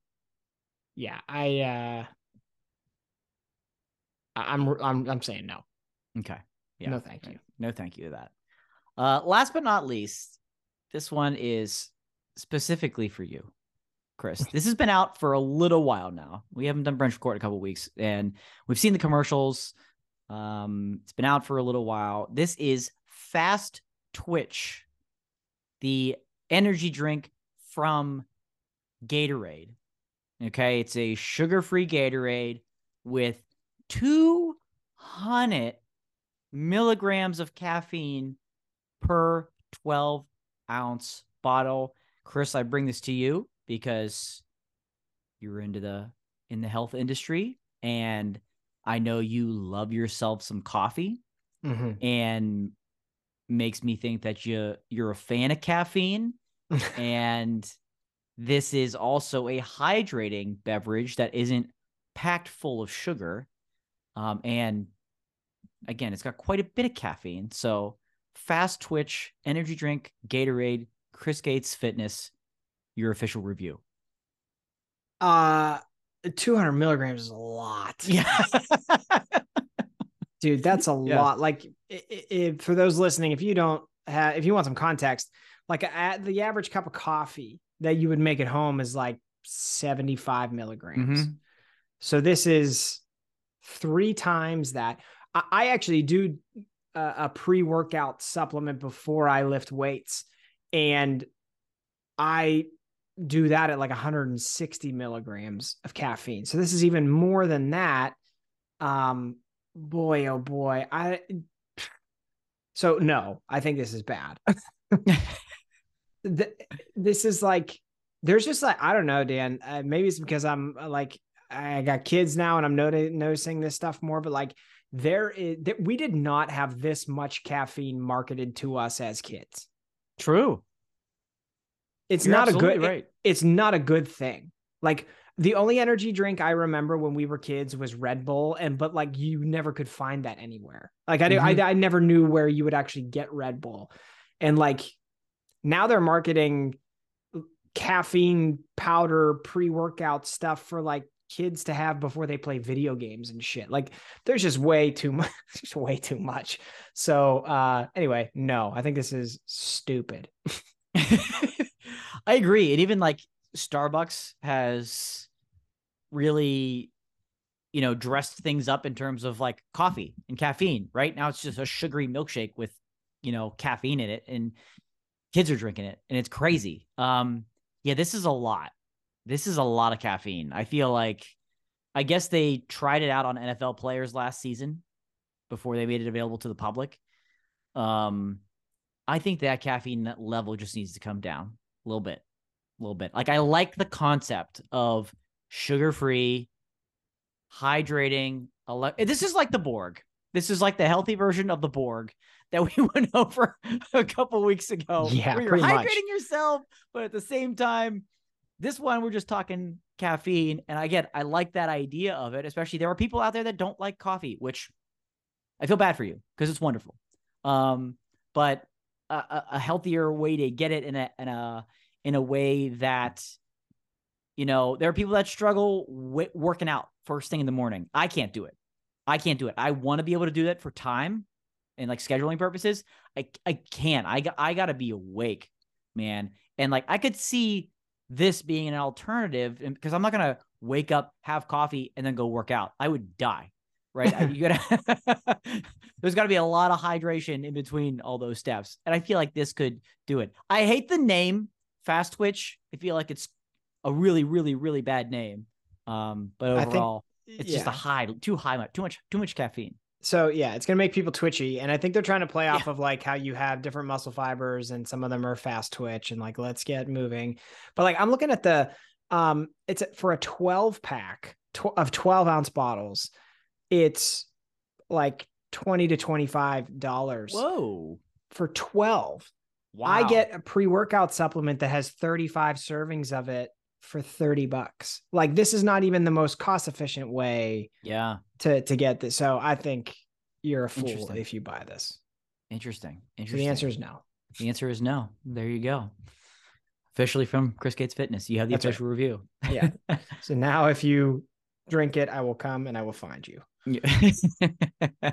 yeah i uh i'm i'm i'm saying no Okay. Yeah. no thank you No, thank you to that. Uh, last but not least, this one is specifically for you, Chris. This has been out for a little while now. We haven't done brunch court in a couple weeks, and we've seen the commercials. Um, it's been out for a little while. This is Fast Twitch, the energy drink from Gatorade. Okay, it's a sugar-free Gatorade with 200 milligrams of caffeine per 12 ounce bottle. Chris, I bring this to you because you're into the in the health industry and I know you love yourself some coffee Mhm. and makes me think that you you're a fan of caffeine and this is also a hydrating beverage that isn't packed full of sugar. Um, and again it's got quite a bit of caffeine. So fast twitch energy drink gatorade chris gates fitness your official review. Uh 200 milligrams is a lot. Yeah dude that's a Yeah. lot like for those listening if you don't have if you want some context like at the average cup of coffee that you would make at home is like 75 milligrams Mhm. so this is three times that i, I actually do a, a pre-workout supplement before i lift weights and i do that at like 160 milligrams of caffeine so this is even more than that um boy oh boy i so no i think this is bad. Th- this is like there's just like i don't know dan uh, maybe it's because i'm uh, like i got kids now and i'm noti- noticing this stuff more but like there is that we did not have this much caffeine marketed to us as kids. True. It's You're not a good absolutely it- right. it's not a good thing. Like the only energy drink I remember when we were kids was Red Bull, and but like you never could find that anywhere. Like I, mm-hmm. I, I never knew where you would actually get Red Bull, and like now they're marketing caffeine powder pre workout stuff for like kids to have before they play video games and shit. Like there's just way too much, just way too much. So uh anyway, no, I think this is stupid. I agree. And even like Starbucks has really you know dressed things up in terms of like coffee and caffeine. Right now it's just a sugary milkshake with you know caffeine in it and kids are drinking it and it's crazy. Um yeah, this is a lot this is a lot of caffeine. I feel like I guess they tried it out on NFL players last season before they made it available to the public. Um, I think that caffeine level just needs to come down a little bit, a little bit. Like I like the concept of sugar-free, hydrating. Ele- this is like the Borg. This is like the healthy version of the Borg that we went over a couple weeks ago. Yeah, where you're hydrating much. yourself, but at the same time, this one, we're just talking caffeine. And again, I like that idea of it, especially there are people out there that don't like coffee, which I feel bad for you because it's wonderful. Um, but a, a, healthier way to get it in a in a in a way that you know there are people that struggle with working out first thing in the morning. I can't do it. I can't do it. I want to be able to do that for time and like scheduling purposes. I I can't. I got I got to be awake, man. And like I could see this being an alternative because I'm not going to wake up, have coffee, and then go work out. I would die. Right. you gotta there's gotta be a lot of hydration in between all those steps. And I feel like this could do it. I hate the name Fast Twitch. I feel like it's a really, really, really bad name. Um, but overall, think, it's yeah. just a high, too high, too much, too much caffeine so yeah, it's gonna make people twitchy, and I think they're trying to play off yeah. of like how you have different muscle fibers, and some of them are fast twitch, and like let's get moving. But like I'm looking at the um, it's for a 12 pack tw- of 12 ounce bottles, it's like 20 to 25 dollars. Whoa, for 12. Wow. I get a pre workout supplement that has 35 servings of it for 30 bucks. Like this is not even the most cost efficient way yeah to to get this. So I think you're a fool if you buy this. Interesting. Interesting. So the answer is no. The answer is no. There you go. Officially from Chris Gates Fitness. You have the That's official right. review. yeah. So now if you drink it, I will come and I will find you. Yeah.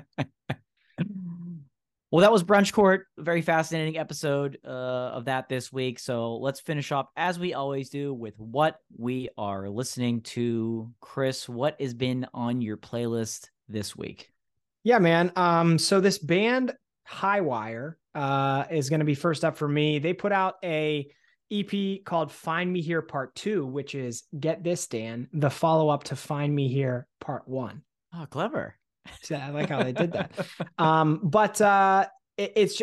Well, that was Brunch Court. Very fascinating episode uh, of that this week. So let's finish up as we always do with what we are listening to. Chris, what has been on your playlist this week? Yeah, man. Um, so this band Highwire uh, is going to be first up for me. They put out a EP called Find Me Here Part Two, which is get this, Dan, the follow up to Find Me Here Part One. Oh, clever. So I like how they did that. Um, but uh, it, it's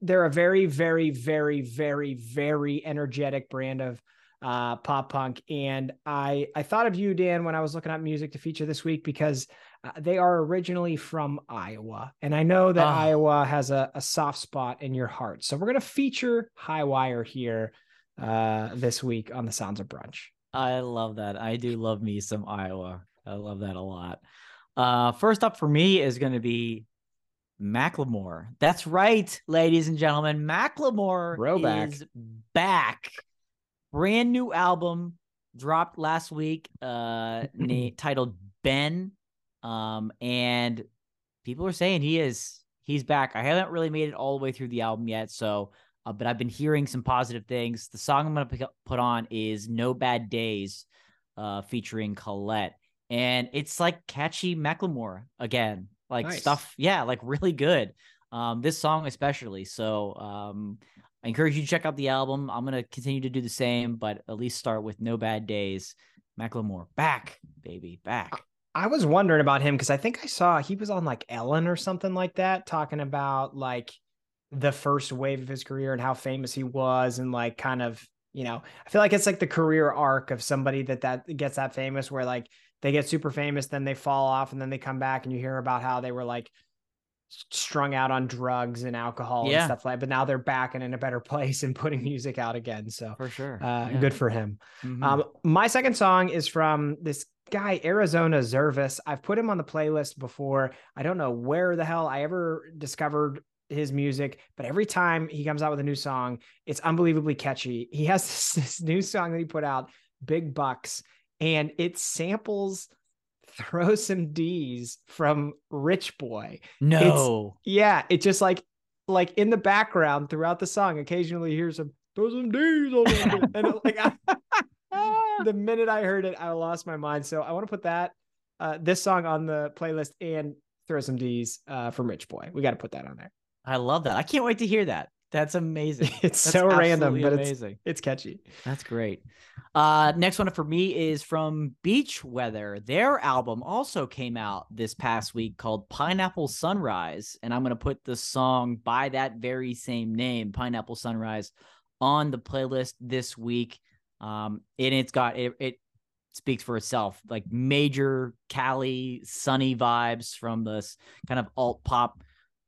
they're a very, very, very, very, very energetic brand of uh, pop punk, and I I thought of you, Dan, when I was looking up music to feature this week because uh, they are originally from Iowa, and I know that oh. Iowa has a, a soft spot in your heart. So we're gonna feature Highwire here uh, this week on the Sounds of Brunch. I love that. I do love me some Iowa. I love that a lot. Uh, first up for me is going to be Macklemore. That's right, ladies and gentlemen. Macklemore Throwback. is back. Brand new album dropped last week, uh, na- titled Ben. Um, and people are saying he is he's back. I haven't really made it all the way through the album yet, so uh, but I've been hearing some positive things. The song I'm gonna put on is "No Bad Days," uh, featuring Collett and it's like catchy Macklemore again, like nice. stuff. Yeah, like really good. Um, this song especially. So um, I encourage you to check out the album. I'm gonna continue to do the same, but at least start with No Bad Days. Macklemore back, baby, back. I was wondering about him because I think I saw he was on like Ellen or something like that, talking about like the first wave of his career and how famous he was, and like kind of you know, I feel like it's like the career arc of somebody that that gets that famous, where like they get super famous, then they fall off, and then they come back, and you hear about how they were like strung out on drugs and alcohol Yeah. and stuff like. But now they're back and in a better place and putting music out again. So For sure. uh, Yeah. good for him. Mhm. Um, my second song is from this guy, Arizona Zervas. I've put him on the playlist before. I don't know where the hell I ever discovered his music, but every time he comes out with a new song, it's unbelievably catchy. He has this, this new song that he put out, Big Bucks, and it samples Throw Some D's from Rich Boy. no. Yeah, it just like like in the background throughout the song, occasionally you hear some throw some D's on it. and it, like I, the minute I heard it, I lost my mind. So I want to put that uh this song on the playlist and throw some D's uh from Rich Boy. We got to put that on there. I love that. I can't wait to hear that. That's amazing. It's That's so random, but it's amazing. it's catchy. That's great. Uh, next one for me is from Beach Weather. Their album also came out this past week called Pineapple Sunrise, and I'm going to put the song by that very same name, Pineapple Sunrise, on the playlist this week. Um, and it's got it. It speaks for itself, like major Cali sunny vibes from this kind of alt pop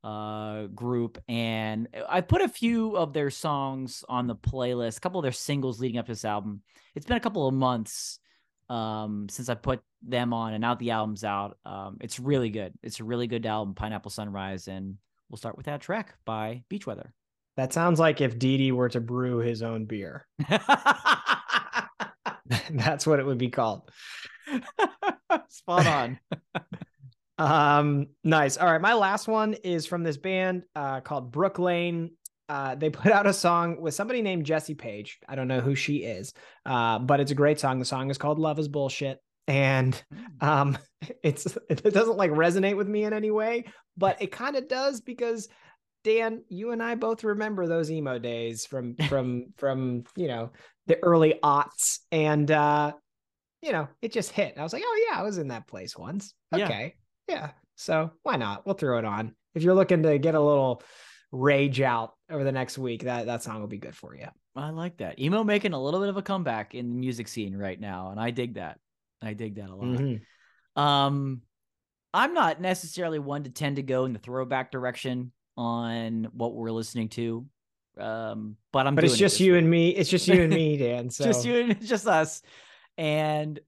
uh group and i put a few of their songs on the playlist a couple of their singles leading up to this album it's been a couple of months um since i put them on and now the album's out um it's really good it's a really good album pineapple sunrise and we'll start with that track by beach weather That sounds like if Didi were to brew his own beer. That's what it would be called. spot on Um, nice. All right, my last one is from this band uh, called Brooklane. Uh, they put out a song with somebody named Jesse Page. I don't know who she is, uh, but it's a great song. The song is called "Love Is Bullshit," and um, it's it doesn't like resonate with me in any way, but it kind of does because Dan, you and I both remember those emo days from from from you know the early aughts, and uh, you know it just hit. I was like, oh yeah, I was in that place once. Okay, yeah. Yeah, so why not? We'll throw it on. If you're looking to get a little rage out over the next week, that that song will be good for you. I like that. Emo making a little bit of a comeback in the music scene right now, and I dig that. I dig that a lot. Mhm. Um, I'm not necessarily one to tend to go in the throwback direction on what we're listening to. Um, but I'm. But it's it just this you week. and me. It's just you and me, Dan. So just you and just us. And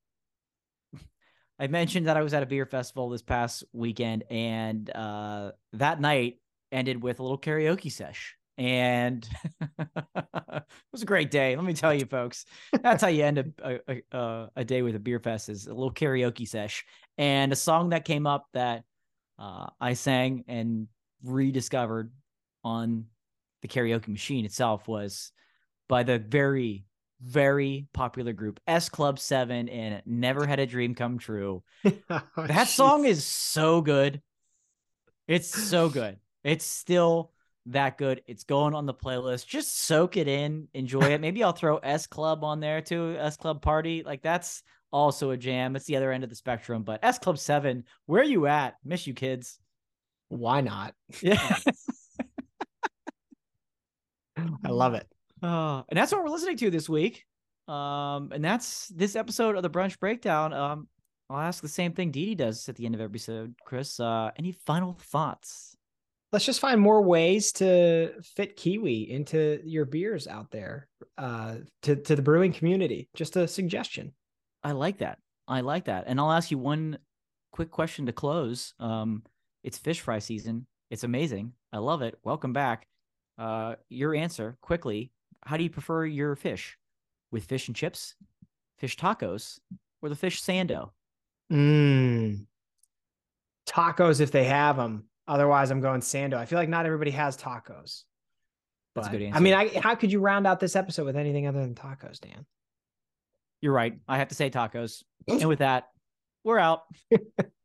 I mentioned that I was at a beer festival this past weekend, and uh, that night ended with a little karaoke sesh. And it was a great day. Let me tell you, folks. That's how you end a, a, a, day with a beer fest is a little karaoke sesh. And a song that came up that uh, I sang and rediscovered on the karaoke machine itself was by the very, very popular group S Club 7 and Never Had a Dream Come True. Oh, That song is so good. It's so good. It's still that good. It's going on the playlist. Just soak it in, enjoy it. Maybe I'll throw S Club on there too. S Club Party. Like that's also a jam. It's the other end of the spectrum. But S Club 7, where are you at? Miss you kids. why not? Yeah. I love it. Uh, and that's what we're listening to this week. Um, and that's this episode of the brunch breakdown. Um, I'll ask the same thing Dee Dee does at the end of every episode. Chris, uh, any final thoughts? Let's just find more ways to fit kiwi into your beers out there. Uh, to to the brewing community. Just a suggestion. I like that. I like that. And I'll ask you one quick question to close. Um, it's fish fry season. It's amazing. I love it. Welcome back. Uh, your answer quickly. How do you prefer your fish? With fish and chips, fish tacos, or the fish sando? Mm. Tacos if they have them. Otherwise, I'm going sando. I feel like not everybody has tacos. That's a But, good I mean, I, how could you round out this episode with anything other than tacos, Dan? You're right. I have to say tacos. and with that, we're out.